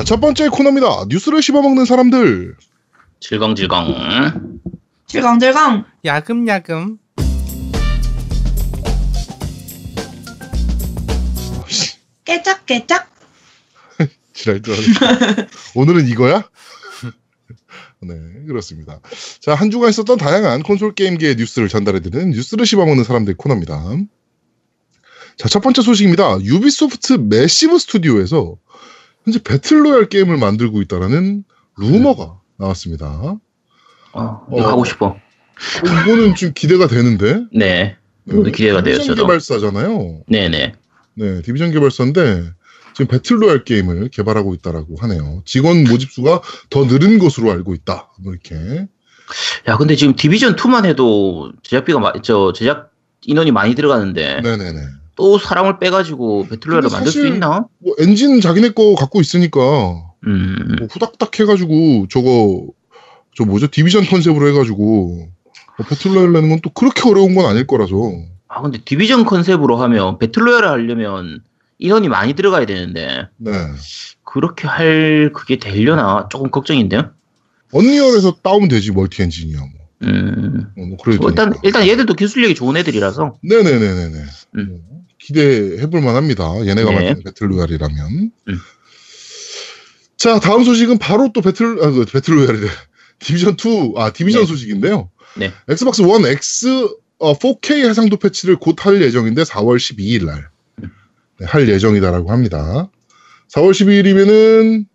자, 첫 번째 코너입니다. 뉴스를 씹어먹는 사람들. 질겅질겅. 질겅질겅. 야금야금. 깨짝깨짝. 지랄 줄 알았네. 오늘은 이거야? 네, 그렇습니다. 자, 한 주간 있었던 다양한 콘솔 게임계의 뉴스를 전달해드리는 뉴스를 씹어먹는 사람들 코너입니다. 자, 첫 번째 소식입니다. Ubisoft Massive 스튜디오에서 현재 battle royale 게임을 만들고 있다라는 루머가 나왔습니다. 어, 이거 어. 하고 싶어. 어, 이거는 좀 기대가 되는데. 네. 저도 기대가 돼요, Division. 개발사잖아요. 네네. 네, Division 개발사인데 지금 battle royale 게임을 개발하고 있다라고 하네요. 직원 모집 수가 더 늘은 것으로 알고 있다. 뭐 이렇게. 야, 근데 지금 Division 2만 해도 제작비가, 마, 저, 제작 인원이 많이 들어가는데, 네네네. 또 사람을 빼가지고 배틀로얄을 만들 수 있나? 뭐 엔진 자기네 거 갖고 있으니까 음, 뭐 후닥닥 해가지고 저거 저 뭐죠 디비전 컨셉으로 해가지고 뭐 배틀로얄 내는 건 또 그렇게 어려운 건 아닐 거라서. 아, 근데 디비전 컨셉으로 하면, 배틀로얄을 하려면 인원이 많이 들어가야 되는데, 네. 그렇게 할, 그게 되려나? 조금 걱정인데요? 언리얼에서 따오면 되지 멀티 엔진이야 뭐. 음. 어, 뭐 그래도 뭐 일단, 되니까. 일단 얘들도 기술력이 좋은 애들이라서, 네네네네네. 음. 뭐 기대해볼 만합니다. 얘네가 네. 만든 battle royale이라면. 음. 자 다음 소식은 바로 또 배틀 아, 그 battle royale이래. Division 2, 아 Division 네. 소식인데요. 네. 엑스박스 원 X 어, 4K 해상도 패치를 곧 할 예정인데 4월 12일 날 음. 네, 할 예정이다라고 합니다. 4월 12일이면은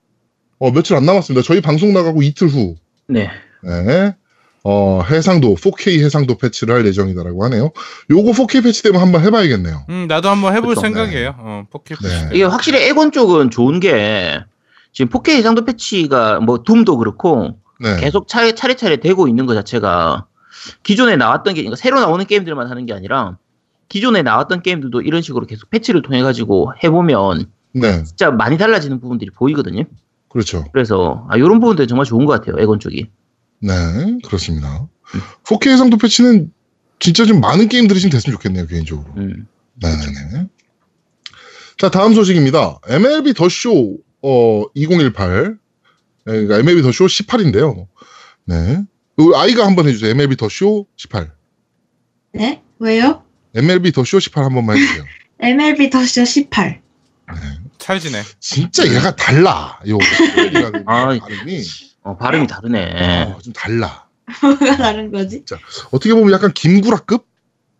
어, 며칠 안 남았습니다. 저희 방송 나가고 이틀 후 네. 네. 어, 해상도, 4K 해상도 패치를 할 예정이다라고 하네요. 요거 4K 패치되면 한번 해봐야겠네요. 음, 나도 한번 해볼 그쵸. 생각이에요. 어, 포켓. 네. 이게 확실히 엑원 쪽은 좋은 게 지금 4K 해상도 패치가 뭐 Doom도 그렇고 네. 계속 차, 차례차례 되고 있는 것 자체가 기존에 나왔던 게 그러니까 새로 나오는 게임들만 하는 게 아니라 기존에 나왔던 게임들도 이런 식으로 계속 패치를 통해 가지고 해보면 네. 진짜 많이 달라지는 부분들이 보이거든요. 그렇죠. 그래서 아, 이런 부분들 정말 좋은 것 같아요. 에곤 쪽이. 네. 그렇습니다. 4K 해상도 패치는 진짜 좀 많은 게임들이 좀 됐으면 좋겠네요, 개인적으로. 음. 네네네. 자, 다음 소식입니다. MLB 더 쇼, 어, 2018. 그러니까 MLB 더 쇼 18인데요. 네. 우리 아이가 한번 해주세요. MLB 더 쇼 18. 네? 왜요? MLB 더 쇼 18 한 번만 해주세요. MLB 더 쇼 18. 찰지네. 진짜 얘가 달라. 요, 아, 발음이. 어, 발음이 다르네. 어, 좀 달라. 뭐가 다른 거지? 어떻게 보면 약간 김구라급?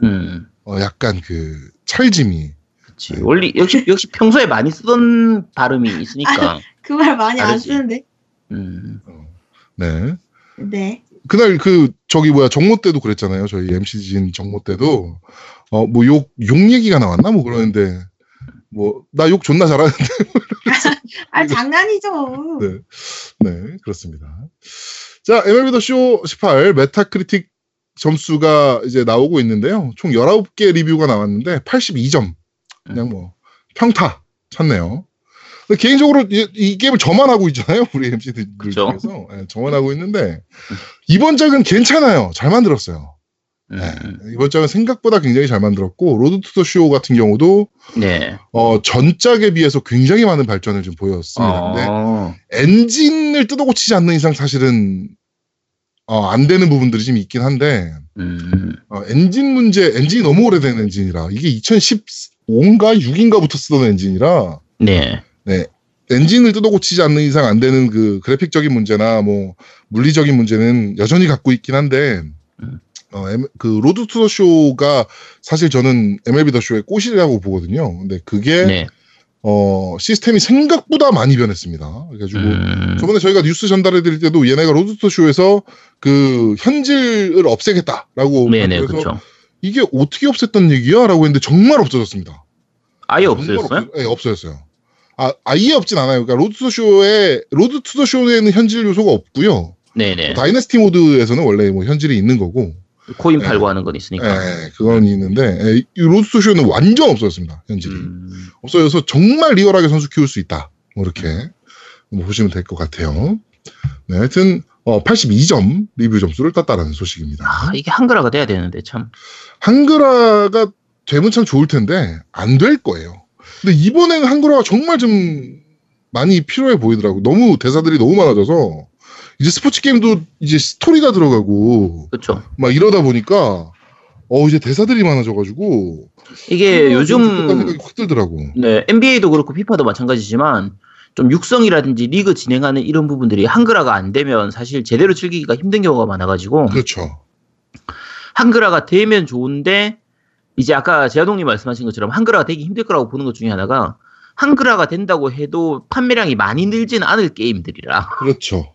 음. 어, 약간 그 찰짐이. 그치. 원래 역시 역시 평소에 많이 쓰던 발음이 있으니까. 그말 많이 안 다르지. 쓰는데. 음. 네. 네. 그날 그 저기 뭐야 정모 때도 그랬잖아요. 저희 MC진 정모 때도 어뭐욕욕 얘기가 나왔나 뭐 그러는데 뭐 나 욕 존나 잘하는데 아, 장난이죠. 네. 네, 그렇습니다. 자, MLB The Show 18 Metacritic 점수가 이제 나오고 있는데요. 총 19개 리뷰가 나왔는데 82점. 그냥 뭐 평타 쳤네요. 근데 개인적으로 이, 이 게임을 저만 하고 있잖아요. 우리 MC들. 중에서. 네, 저만 하고 있는데 이번 작은 괜찮아요. 잘 만들었어요. 음. 네, 이번 작은 생각보다 굉장히 잘 만들었고 Road to the Show 같은 경우도 네. 어, 전작에 비해서 굉장히 많은 발전을 좀 보였습니다. 근데 어. 엔진을 뜯어 고치지 않는 이상 사실은 어, 안 되는 부분들이 좀 있긴 한데 음. 어, 엔진 문제 엔진이 너무 오래된 엔진이라 이게 2015인가 6인가부터 쓰던 엔진이라 네. 엔진을 뜯어 고치지 않는 이상 안 되는 그 그래픽적인 문제나 뭐 물리적인 문제는 여전히 갖고 있긴 한데 음. 어, M- 그 Road to the Show가 사실 저는 MLB 더 쇼의 꽃이라고 보거든요. 근데 그게 네. 어, 시스템이 생각보다 많이 변했습니다. 그래가지고 음. 저번에 저희가 뉴스 전달해 드릴 때도 얘네가 Road to Show에서 그 현질을 없애겠다라고 네네, 그래서 그렇죠. 이게 어떻게 없앴던 얘기야라고 했는데 정말 없어졌습니다. 아예 없어졌어요? 없- 네, 없어졌어요. 아, 아예 없진 않아요. 그러니까 Road to Show에 Road to the Show에는 현질 요소가 없고요. 네네. Dynasty 모드에서는 원래 뭐 현질이 있는 거고, 코인 네. 팔고 하는 건 있으니까. 예, 그건 있는데 예, 이 Road to Show는 완전 없어졌습니다. 현질이 음. 없어져서 정말 real하게 선수 키울 수 있다. 뭐 이렇게 뭐 보시면 될 것 같아요. 네, 하여튼 어, 82점 리뷰 점수를 땄다라는 소식입니다. 아, 이게 한글화가 돼야 되는데 참. 한글화가 되면 참 좋을 텐데 안 될 거예요. 근데 이번에는 한글화가 정말 좀 많이 필요해 보이더라고. 너무 대사들이 너무 많아져서 이제 스포츠 게임도 이제 스토리가 들어가고 그렇죠. 막 이러다 보니까 어 이제 대사들이 많아져가지고 이게 좀 요즘 생각이 확 들더라고. 네, NBA도 그렇고 피파도 마찬가지지만 좀 육성이라든지 리그 진행하는 이런 부분들이 한글화가 안 되면 사실 제대로 즐기기가 힘든 경우가 많아가지고 그렇죠. 한글화가 되면 좋은데 이제 아까 제아동님 말씀하신 것처럼 한글화가 되기 힘들 거라고 보는 것 중에 하나가 한글화가 된다고 해도 판매량이 많이 늘지는 않을 게임들이라 그렇죠.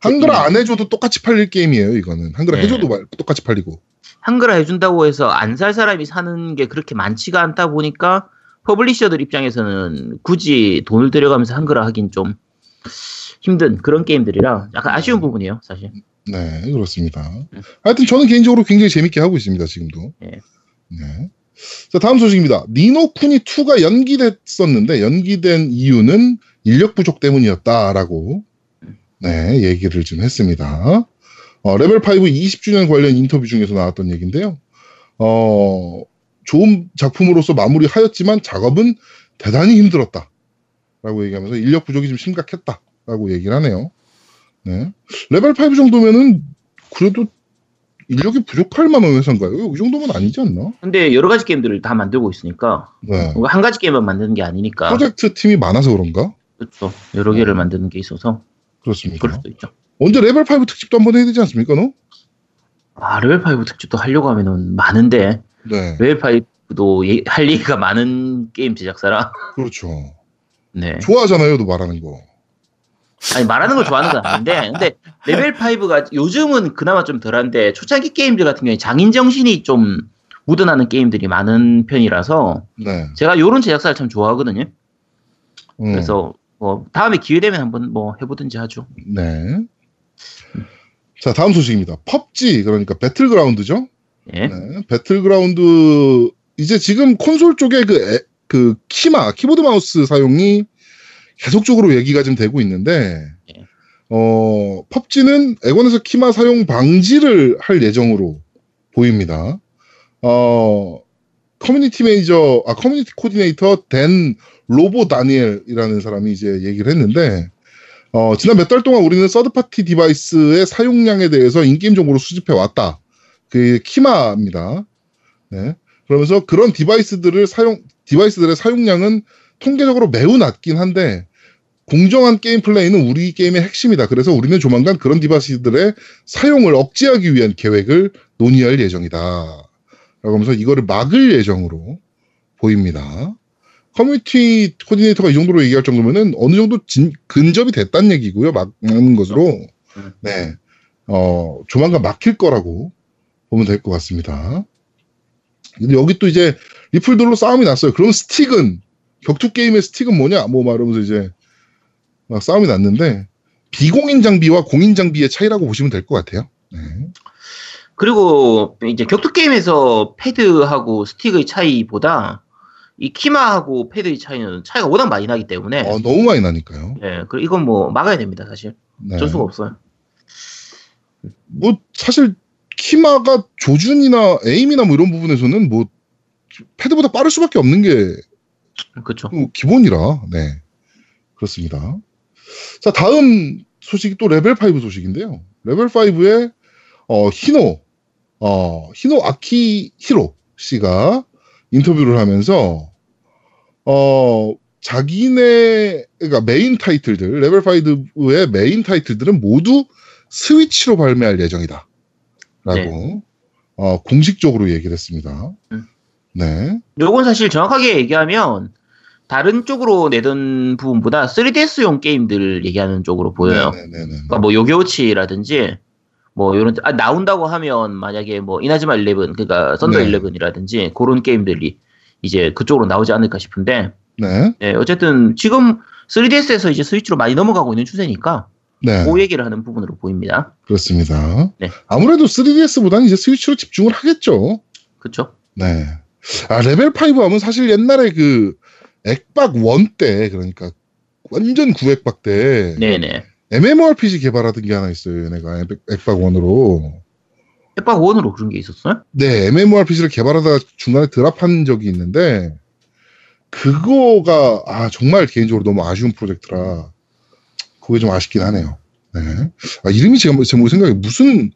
한글화 안 해줘도 똑같이 팔릴 게임이에요. 이거는 한글화 네. 해줘도 말- 똑같이 팔리고. 한글화 해준다고 해서 안 살 사람이 사는 게 그렇게 많지가 않다 보니까 publisher들 입장에서는 굳이 돈을 들여가면서 한글화 하긴 좀 힘든 그런 게임들이라 약간 아쉬운 부분이에요 사실 네, 그렇습니다. 하여튼 저는 개인적으로 굉장히 재밌게 하고 있습니다, 지금도. 네. 네. 자, 다음 소식입니다. 니노쿠니 2가 연기됐었는데, 연기된 이유는 인력 부족 때문이었다라고, 네, 얘기를 좀 했습니다. 어, 레벨 5 20주년 관련 인터뷰 중에서 나왔던 얘기인데요. 어, 좋은 작품으로서 마무리하였지만 작업은 대단히 힘들었다. 라고 얘기하면서 인력 부족이 좀 심각했다. 라고 얘기를 하네요. 네. 레벨 5 정도면은 그래도 인력이 부족할 만한 회사인가요? 이 정도면 아니지 않나? 근데 여러 가지 게임들을 다 만들고 있으니까 네. 한 가지 게임만 만드는 게 아니니까 프로젝트 팀이 많아서 그런가? 그렇죠 여러 개를 만드는 게 있어서 그렇습니다. 그럴 수도 있죠 언제 레벨 5 특집도 한번 해야 되지 않습니까, 너? 아 레벨 5 특집도 하려고 하면은 많은데 네. 레벨 5도 예- 할 얘기가 많은 게임 제작사라 그렇죠. 네 좋아하잖아요, 너 말하는 거. 아니 말하는 걸 좋아하는 건 아닌데 근데 레벨 5가 요즘은 그나마 좀 덜한데 초창기 게임들 같은 경우에 장인 정신이 좀 묻어나는 게임들이 많은 편이라서 네. 제가 요런 제작사를 참 좋아하거든요. 음, 그래서 뭐 다음에 기회 되면 한번 뭐 해보든지 하죠. 네. 자, 다음 소식입니다. 펍지, 그러니까 배틀그라운드죠? 예. 네. 배틀그라운드, 이제 지금 콘솔 쪽에 그, 에- 그 키마, 키보드 마우스 사용이 계속적으로 얘기가 좀 되고 있는데, 예. 어, 펍지는 엑원에서 키마 사용 방지를 할 예정으로 보입니다. 어, 커뮤니티 매니저, 아, 커뮤니티 코디네이터 댄 로보 다니엘이라는 사람이 이제 얘기를 했는데, 어, 지난 몇 달 동안 우리는 third party device의 사용량에 대해서 in-game 정보를 수집해 왔다. 그 키마입니다. 네. 그러면서 그런 device들을 사용, device들의 사용량은 통계적으로 매우 낮긴 한데, 공정한 게임 플레이는 우리 게임의 핵심이다. 그래서 우리는 조만간 그런 device들의 사용을 억제하기 위한 계획을 논의할 예정이다. 라고 하면서 이거를 막을 예정으로 보입니다. 커뮤니티 코디네이터가 이 정도로 얘기할 정도면은 어느 정도 진- 근접이 됐다는 얘기고요. 막는 것으로. 음. 네. 어, 조만간 막힐 거라고 보면 될 것 같습니다. 근데 여기 또 이제 리플들로 싸움이 났어요. 그럼 스틱은, 격투 게임의 스틱은 뭐냐? 뭐 말하면서 이제 막 싸움이 났는데, 비공인 장비와 공인 장비의 차이라고 보시면 될 것 같아요. 네. 그리고 이제 격투 게임에서 패드하고 스틱의 차이보다 이 키마하고 패드의 차이는 차이가 워낙 많이 나기 때문에 어, 너무 많이 나니까요. 예, 그 이건 뭐 막아야 됩니다 사실. 네. 어쩔 수가 없어요. 뭐 사실 키마가 조준이나 aim이나 뭐 이런 부분에서는 뭐 패드보다 빠를 수밖에 없는 게 그렇죠. 뭐 기본이라 네 그렇습니다. 자 다음 소식이 또 레벨 5 소식인데요. 레벨 5의 어, 히노 어, 히노 아키히로 씨가 인터뷰를 하면서 어 자기네 그러니까 메인 타이틀들 레벨 5의 메인 타이틀들은 모두 스위치로 발매할 예정이다. 라고 어, 공식적으로 얘기를 했습니다. 음. 네. 요건 사실 정확하게 얘기하면 다른 쪽으로 내던 부분보다 3DS용 게임들 얘기하는 쪽으로 보여요. 네네네. 그러니까 뭐 요괴워치라든지 뭐 요런 아, 나온다고 하면 만약에 뭐 이나즈마 11 그러니까 썬더 네. 11이라든지 그런 게임들이 이제 그쪽으로 나오지 않을까 싶은데 네. 네, 어쨌든 지금 3DS에서 이제 스위치로 많이 넘어가고 있는 추세니까 네. 그 얘기를 하는 부분으로 보입니다. 그렇습니다. 네. 아무래도 3DS보다는 이제 스위치로 집중을 하겠죠. 그렇죠? 네. 아, 레벨 5 하면 사실 옛날에 그 액박 원 때, 그러니까 완전 구액박 때 네네. MMORPG 개발하던 게 하나 있어요. 얘네가 액- 액박 원으로. 액박 원으로 그런 게 있었어요? 네, MMORPG를 개발하다가 중간에 drop한 적이 있는데 그거가 아 정말 개인적으로 너무 아쉬운 프로젝트라 그게 좀 아쉽긴 하네요. 네. 아 이름이 제가 제목 생각에 무슨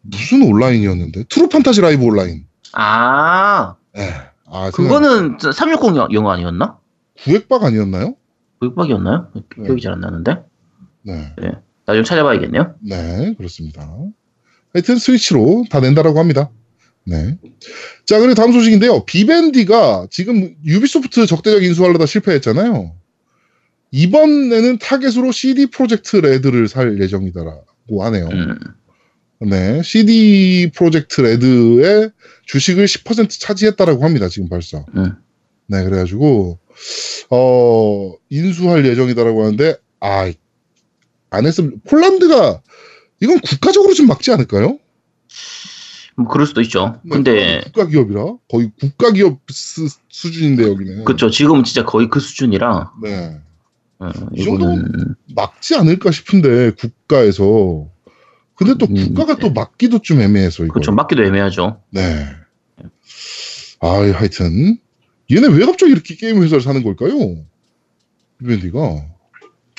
무슨 온라인이었는데 트루 판타지 라이브 온라인. 아, 네. 아 그거는 360 용- 용 아니었나? 구액박 아니었나요? 구액박이었나요? 네. 기억이 잘 안 나는데. 네. 나 좀 찾아봐야겠네요. 네, 그렇습니다. 하여튼 스위치로 다 낸다라고 합니다. 네. 자, 그리고 다음 소식인데요. 비벤디가 지금 유비소프트 적대적 인수하려다 실패했잖아요. 이번에는 타겟으로 CD 프로젝트 레드를 살 예정이다라고 하네요. 음, 네, CD 프로젝트 레드의 주식을 10% 차지했다라고 합니다. 지금 벌써. 음. 네, 그래가지고 어 인수할 예정이다라고 하는데 아, 안 했으면 폴란드가 이건 국가적으로 좀 막지 않을까요? 뭐 그럴 수도 있죠. 네, 근데 국가 기업이라 거의 국가 기업 수, 수준인데 여기는. 그쵸 지금은 진짜 거의 그 수준이라 네, 어, 이 이거는 막지 않을까 싶은데 국가에서. 근데 또 음, 국가가 네. 또 막기도 좀 애매해서 이거. 그쵸 맞기도 애매하죠. 네. 아, 하여튼 얘네 왜 갑자기 이렇게 게임 회사를 사는 걸까요? 비밴디가.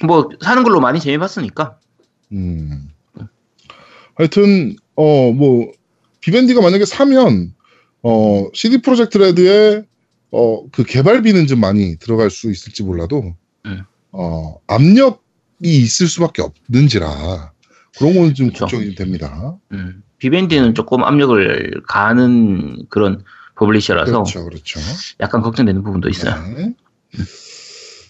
뭐 사는 걸로 많이 재미 봤으니까. 음. 하여튼 어 뭐 비밴디가 만약에 사면 어 CD 프로젝트 레드의 어그 개발비는 좀 많이 들어갈 수 있을지 몰라도 음. 어 압력이 있을 수밖에 없는지라 그런 거는 좀 그쵸. 걱정이 됩니다. 음, 비벤디는 조금 압력을 가하는 그런 publisher라서 그렇죠, 그렇죠. 약간 걱정되는 부분도 있어요. 네.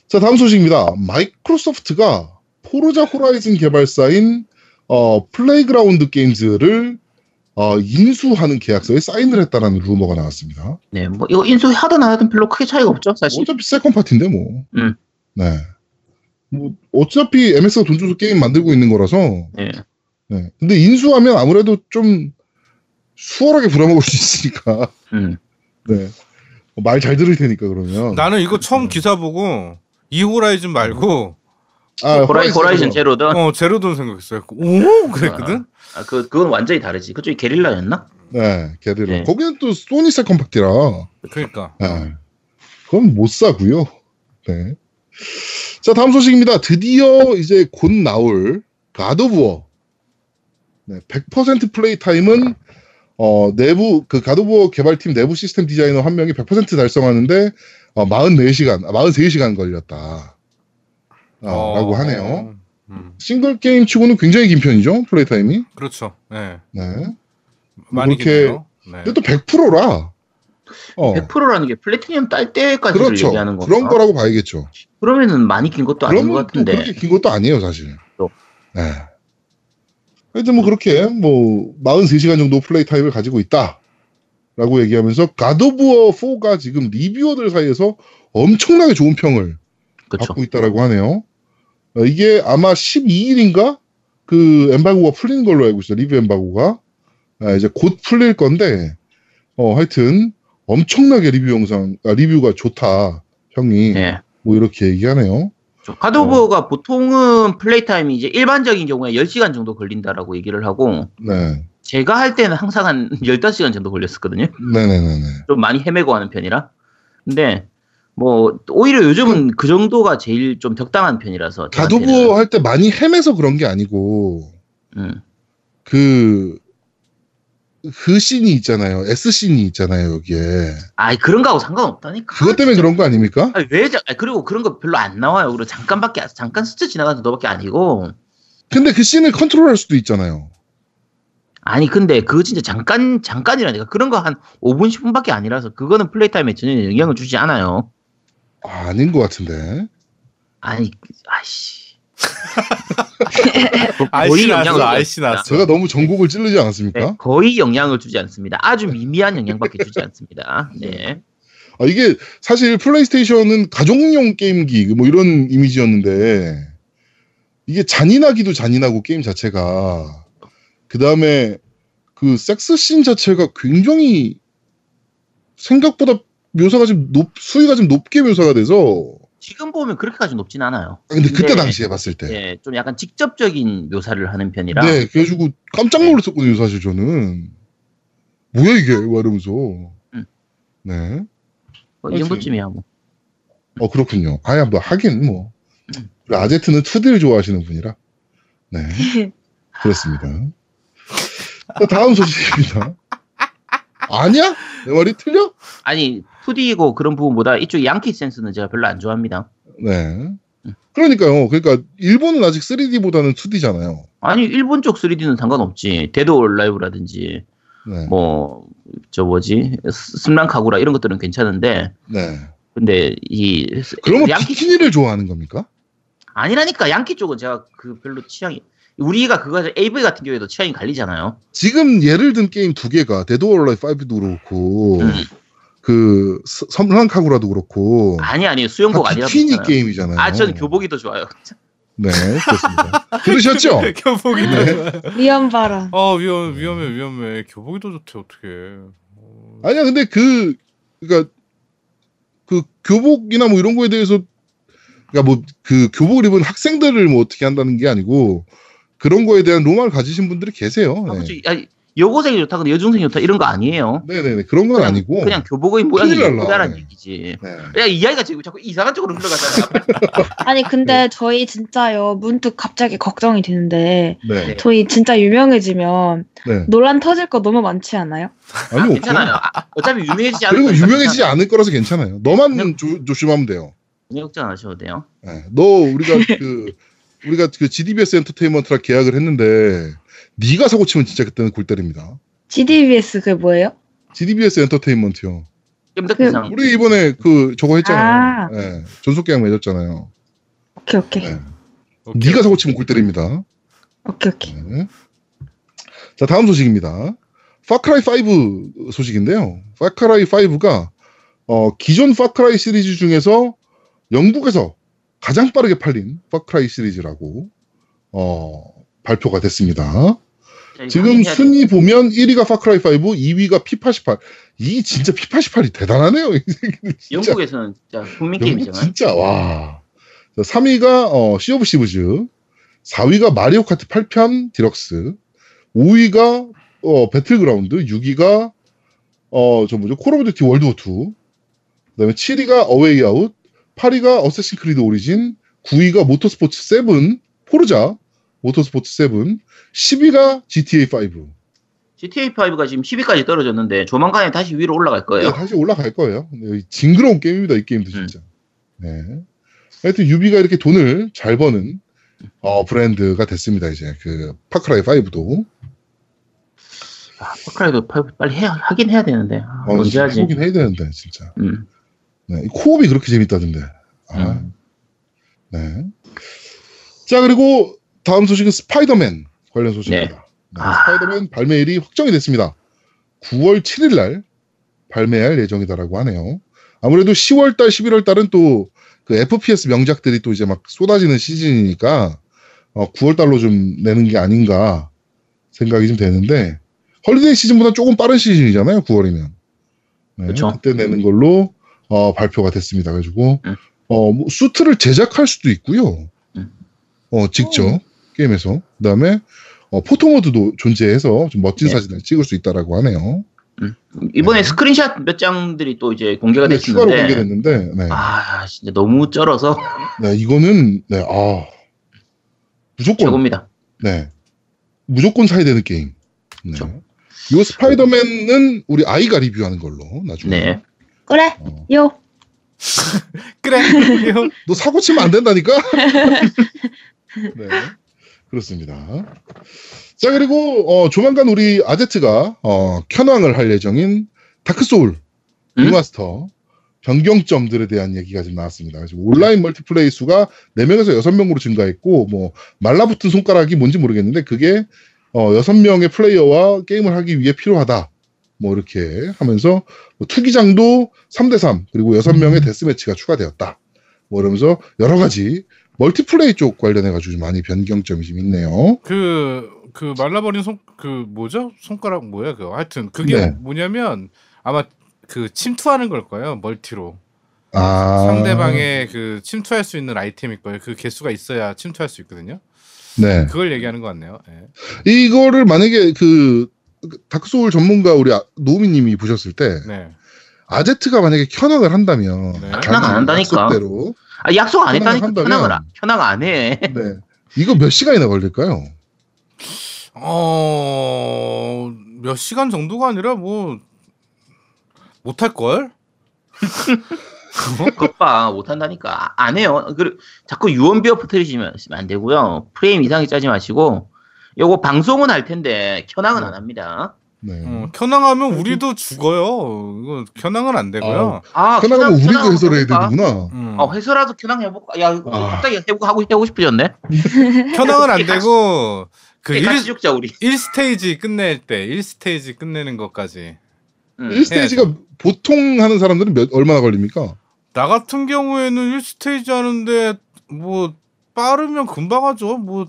자, 다음 소식입니다. 마이크로소프트가 포르자 호라이즌 개발사인 어, 플레이그라운드 게임즈를 어, 인수하는 계약서에 사인을 했다는 루머가 나왔습니다. 네, 뭐 이거 인수하든 안 하든 별로 크게 차이가 없죠, 사실. 어차피 second party인데 뭐. 음. 네. 뭐 어차피 MS가 돈 줘서 게임 만들고 있는 거라서. 네. 네. 근데 인수하면 아무래도 좀 수월하게 부려먹을 수 있으니까. 음. 네. 말 잘 들을 테니까 그러면. 나는 이거 처음 기사 보고 이 호라이즌 말고 아, 호라이, 호라이즌. 제로 던 어 제로 던 생각했어요. 오 그랬거든. 아, 그 그건 완전히 다르지. 그쪽이 게릴라였나? 네, 게릴라. 네. 거기는 또 소니 second party라. 그러니까 네. 그건 못 사고요. 네. 자, 다음 소식입니다. 드디어 이제 곧 나올 가드 오브 워. 네, 100% play time은 어, 내부 그 가드 오브 워 개발팀 내부 시스템 디자이너 한 명이 100% 달성하는데 어, 44시간, 아, 43시간 걸렸다. 아, 어, 라고 하네요. 음, 싱글 게임 치고는 굉장히 긴 편이죠. play time이. 그렇죠. 네. 네. 많이 그렇게-. 네. 근데 또 100%라. 어. 100%라는 게 플래티늄 딸 때까지를 그렇죠. 얘기하는 건가? 그런 거라고 봐야겠죠. 그러면은 많이 긴 것도 아닌 것 같은데. 그렇게 긴 것도 아니에요, 사실. 또. 네. 하여튼 뭐 그렇게 뭐 43시간 정도 플레이 타임을 가지고 있다. 라고 얘기하면서 God of War 4가 지금 reviewer들 사이에서 엄청나게 좋은 평을 그렇죠. 받고 있다라고 하네요. 어, 이게 아마 12일인가 그 엠바고가 풀리는 걸로 알고 있어요. 리뷰 엠바고가 아, 이제 곧 풀릴 건데 어 하여튼 엄청나게 리뷰 영상 아, 리뷰가 좋다 형이 네. 뭐 이렇게 얘기하네요. God of War가 보통은 플레이 타임이 이제 일반적인 경우에 10시간 정도 걸린다라고 얘기를 하고 네, 제가 할 때는 항상 한 15시간 정도 걸렸었거든요. 네네네네. 좀 많이 헤매고 하는 편이라. 근데 뭐 오히려 요즘은 그 정도가 제일 좀 적당한 편이라서 저한테는. 할때 많이 헤매서 그런 게 아니고 음. 그. 그 씬이 있잖아요. S 씬이 있잖아요, 여기에. 아이 그런 거하고 상관없다니까. 그것 때문에 그런 거 아닙니까? 아니, 왜 자, 그리고 그런 거 별로 안 나와요. 그리고 잠깐밖에 잠깐 스쳐 지나가는 정도밖에 아니고. 근데 그 씬을 컨트롤 할 수도 있잖아요. 아니 근데 그거 진짜 잠깐 잠깐이라니까 그런 거 한 5분 10분밖에 아니라서 그거는 플레이 타임에 전혀 영향을 주지 않아요. 아, 아닌 것 같은데. 아니 아이씨. 아이씨 나왔어, 주지 아이씨. 나왔어. 제가 너무 전곡을 찌르지 않았습니까? 네, 거의 영향을 주지 않습니다. 아주 미미한 영향밖에 주지 않습니다. 네. 아, 이게 사실 플레이스테이션은 가족용 게임기 뭐 이런 이미지였는데 이게 잔인하기도 잔인하고 게임 자체가 그 다음에 그 섹스 씬 자체가 굉장히 생각보다 묘사가 좀 높, 수위가 좀 높게 묘사가 돼서 지금 보면 그렇게까지 높진 않아요. 아, 근데 그때 근데- 당시에 봤을 때 예, 좀 약간 직접적인 묘사를 하는 편이라. 네, 그래가지고 깜짝 놀랐었거든요, 사실 저는. 뭐야, 이게? 막 이러면서. 음. 네. 뭐, 이 정도쯤이야 뭐. 어 그렇군요. 아야 뭐 하긴 뭐 우리 아제트는 2D를 좋아하시는 분이라 네 그렇습니다. 자, 다음 소식입니다. 아니야? 내 말이 틀려? 아니 2D고 그런 부분보다 이쪽 양키 센스는 제가 별로 안 좋아합니다. 네. 그러니까요. 그러니까 일본은 아직 3D보다는 2D잖아요. 아니 일본 쪽 3D는 상관없지. Dead or Alive라든지 네. 뭐저 뭐지 섬란카구라 이런 것들은 괜찮은데 네. 근데 이 그러면 양키 비키니를 좋아하는 겁니까? 아니라니까 양키 쪽은 제가 그 별로 취향이 우리가 그거 AV 같은 경우에도 취향이 갈리잖아요. 지금 예를 든 게임 두 개가 Dead or Alive 5도 그렇고 음. 그 스- 섬란카구라도 그렇고 아니 아니 수영복 다 아니라고 비키니 했잖아요. 게임이잖아요. 아, 전 교복이 더 좋아요. 네, 그렇습니다. 들으셨죠? 교복이 더 네. 좋아요. 위험 발언. 어 위험 위험해 위험해. 교복이 더 좋대 어떻게? 어, 아니야, 근데 그, 그니까, 그 교복이나 뭐 이런 거에 대해서, 그니까 뭐 그 교복을 입은 학생들을 뭐 어떻게 한다는 게 아니고, 그런 거에 대한 로망을 가지신 분들이 계세요. 아, 네. 그치. 아니, 여고생이 좋다, 근데 여중생이 좋다 이런 거 아니에요. 네네네. 그런 건 그냥, 아니고. 그냥 교복의 모양이. 예쁘다는 네. 얘기지. 네. 야, 이야기가 지금 자꾸 이상한 쪽으로 흘러가잖아. 아니 근데 저희 진짜요 문득 갑자기 걱정이 되는데 네. 저희 진짜 유명해지면 네. 논란 터질 거 너무 많지 않아요? 아, 아니, 괜찮아요. 아, 어차피 유명해지지 않을 그리고 유명해지지 괜찮아요. 않을 거라서 괜찮아요. 너만 그냥- 조, 조심하면 돼요. 걱정 안 하셔도 돼요. 네. 너 우리가 그 우리가 그 GDBS 엔터테인먼트랑 계약을 했는데 네가 사고 치면 진짜 그때는 골 때립니다. GDBS 그게 뭐예요? GDBS 엔터테인먼트요. 겜덕비상. 우리 이번에 그 저거 했잖아요. 아. 네. 전속 계약 맺었잖아요. 오케이 오케이 네. 오케이. 네가 사고 치면 골 때립니다. 오케이 오케이. 네. 자 다음 소식입니다. Far Cry 5 소식인데요. Far Cry 5가 어, 기존 Far Cry 시리즈 중에서 영국에서 가장 빠르게 팔린 Far Cry 시리즈라고 어, 발표가 됐습니다. 지금 순위 보면 1위가 파크라이 5, 2위가 P88. 이 진짜 P88이 대단하네요. 진짜. 영국에서는 진짜 국민 게임이잖아요. 진짜 와. 3위가 어, Sea of Thieves, 4위가 Mario Kart 8편 디럭스, 5위가 어, 배틀그라운드, 6위가 어, 저 뭐죠? Call of Duty World War 2. 그다음에 7위가 어웨이 아웃, 8위가 Assassin's Creed Origin, 9위가 Motorsport 7, Forza Motorsport 7, 10위가 GTA 5. GTA 5가 지금 10위까지 떨어졌는데 조만간에 다시 위로 올라갈 네, 거예요. 다시 올라갈 거예요. 네, 징그러운 게임입니다, 이 게임도 진짜. 네. 하여튼 Ubi가 이렇게 돈을 잘 버는 어, 브랜드가 됐습니다, 이제. 그, Far Cry 5도. 아, Far Cry도 빨리 해야, 하긴 해야 되는데. 아, 어, 언제 하지? 해보긴 해야 되는데, 진짜. 음. 네, 이 co-op이 그렇게 재밌다던데. 아, 음. 네. 자, 그리고 다음 소식은 스파이더맨 관련 소식입니다. 네, 아. 스파이더맨 발매일이 확정이 됐습니다. 9월 7일 날 발매할 예정이다라고 하네요. 아무래도 10월 달, 11월 달은 또 그 FPS 명작들이 또 이제 막 쏟아지는 시즌이니까 어, 9월 달로 좀 내는 게 아닌가 생각이 좀 되는데 헐리데이 시즌보다 조금 빠른 시즌이잖아요. 9월이면. 네, 그쵸. 그때 내는 걸로 어, 발표가 됐습니다. 그래가지고 음. 어, 뭐 수트를 제작할 수도 있고요. 음. 어, 직접 게임에서 그다음에 어, photo mode도 존재해서 좀 멋진 네. 사진을 찍을 수 있다라고 하네요. 이번에 네. 스크린샷 몇 장들이 또 이제 공개가 네, 추가로 됐는데. 공개됐는데, 네, 아, 진짜 너무 쩔어서 네, 이거는 네, 아 무조건 최고입니다. 네. 무조건 사야 되는 게임. 네. 그쵸. 요 Spider-Man은 우리 아이가 리뷰하는 걸로 나중에. 네. 그래 어. 요 그래. 너 사고 치면 안 된다니까? 네. 그렇습니다. 자, 그리고, 어, 조만간 우리 아제트가, 어, 켠왕을 할 예정인 Dark Souls 음? remaster 변경점들에 대한 얘기가 지금 나왔습니다. 그래서 온라인 multiplay 수가 4명에서 6명으로 증가했고, 뭐, 말라붙은 손가락이 뭔지 모르겠는데, 그게, 어, 6명의 플레이어와 게임을 하기 위해 필요하다. 뭐, 이렇게 하면서, 뭐 투기장도 3대3, 그리고 6명의 deathmatch가 추가되었다. 뭐, 이러면서 여러 가지 멀티플레이 쪽 관련해 가지고 좀 많이 변경점이 좀 있네요. 그, 그 말라버린 손, 그 뭐죠? 손가락 뭐야 그거. 하여튼 그게 네. 뭐냐면 아마 그 침투하는 걸 거예요. 멀티로. 아. 상대방의 그 침투할 수 있는 아이템일 거예요. 그 개수가 있어야 침투할 수 있거든요. 네. 그걸 얘기하는 것 같네요. 예. 이거를 만약에 그 다크소울 전문가 우리 아- 노우미님이 보셨을 때 네. 아제트가 만약에 켜낭을 한다면 네. 켜낭 안 한다니까. 약속대로 아, 약속 안 했다니까 한다면- 현황을 안- 현황 안 해. 네. 이거 몇 시간이나 걸릴까요? 어, 몇 시간 정도가 아니라 뭐 못할 걸? 그것봐 못한다니까 안 해요. 그 자꾸 유언비어 퍼뜨리시면 안 되고요. 프레임 이상이 짜지 마시고 요거 방송은 할 텐데 현황은 안 합니다. 네. 어, 켜낭하면 우리도 죽어요. 이거 켜낭은 안 되고요. 아, 켜낭하면 현황- 우리도 현황 해설해야 해볼까? 되는구나. 음. 어, 해설라도 현황 해볼까? 야, 아. 갑자기 해보고 하고 하고 싶어졌네. 켜낭은 안 되고 그 같이 1, 죽자 우리. 1스테이지 끝낼 때 1스테이지 끝내는 것까지 음. 1스테이지가 보통 하는 사람들은 몇, 얼마나 걸립니까? 나 같은 경우에는 1스테이지 하는데 뭐 빠르면 금방 하죠. 뭐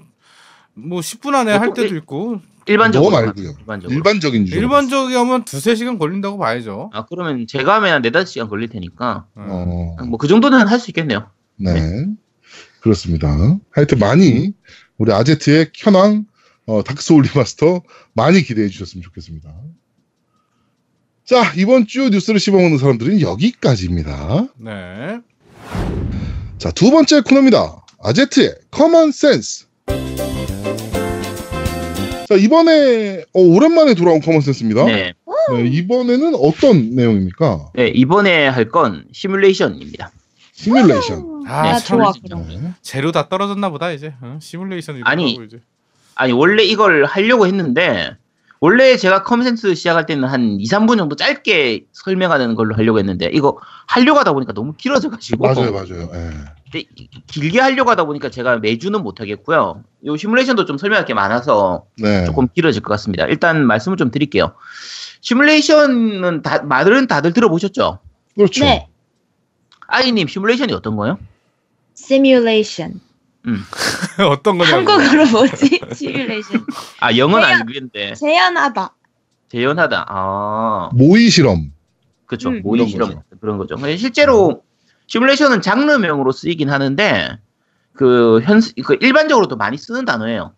뭐 10분 안에 할 보통 때도 있고 일반적으로 너 말고요. 일반적으로. 일반적인 줄. 일반적이 하면 두세 시간 걸린다고 봐야죠. 아 그러면 제가 하면 한 네다섯 시간 걸릴 테니까 어. 어, 뭐그 정도는 할 수 있겠네요. 네. 그렇습니다. 하여튼 많이 우리 아제트의 현황 어, Dark Souls remaster 많이 기대해 주셨으면 좋겠습니다. 자, 이번 주 뉴스를 씹어먹는 사람들은 여기까지입니다. 네. 자, 두 번째 코너입니다. 아제트의 common sense. 자, 이번에 어, 오랜만에 돌아온 common sense입니다. 네. 네, 이번에는 어떤 내용입니까? 네, 이번에 할 건 시뮬레이션입니다. 시뮬레이션. 아, 나 참, 좋아. 네. 재료 다 떨어졌나 보다 이제. 어? 시뮬레이션 이거 아니, 이제. 아니 원래 이걸 하려고 했는데 원래 제가 common sense 시작할 때는 한 2, 3분 정도 짧게 설명하는 걸로 하려고 했는데 이거 하려고 하다 보니까 너무 길어져 가지고 맞아요, 맞아요. 예. 길게 하려고 하다 보니까 제가 매주는 못 하겠고요. 요 시뮬레이션도 좀 설명할 게 많아서 네. 조금 길어질 것 같습니다. 일단 말씀을 좀 드릴게요. 시뮬레이션은 다 말은 다들 들어보셨죠? 그렇죠. 네. 아이님 시뮬레이션이 어떤 거예요? 시뮬레이션. 어떤 거냐고. 한국어로 뭐지? 시뮬레이션. 아 영어는 제가- 알겠는데 재현하다. 재현하다. 아 모의 실험. 그렇죠. 음. 모의 실험 거죠. 그런 거죠. 실제로 시뮬레이션은 장르명으로 쓰이긴 하는데 그 현, 그 일반적으로도 많이 쓰는 단어예요.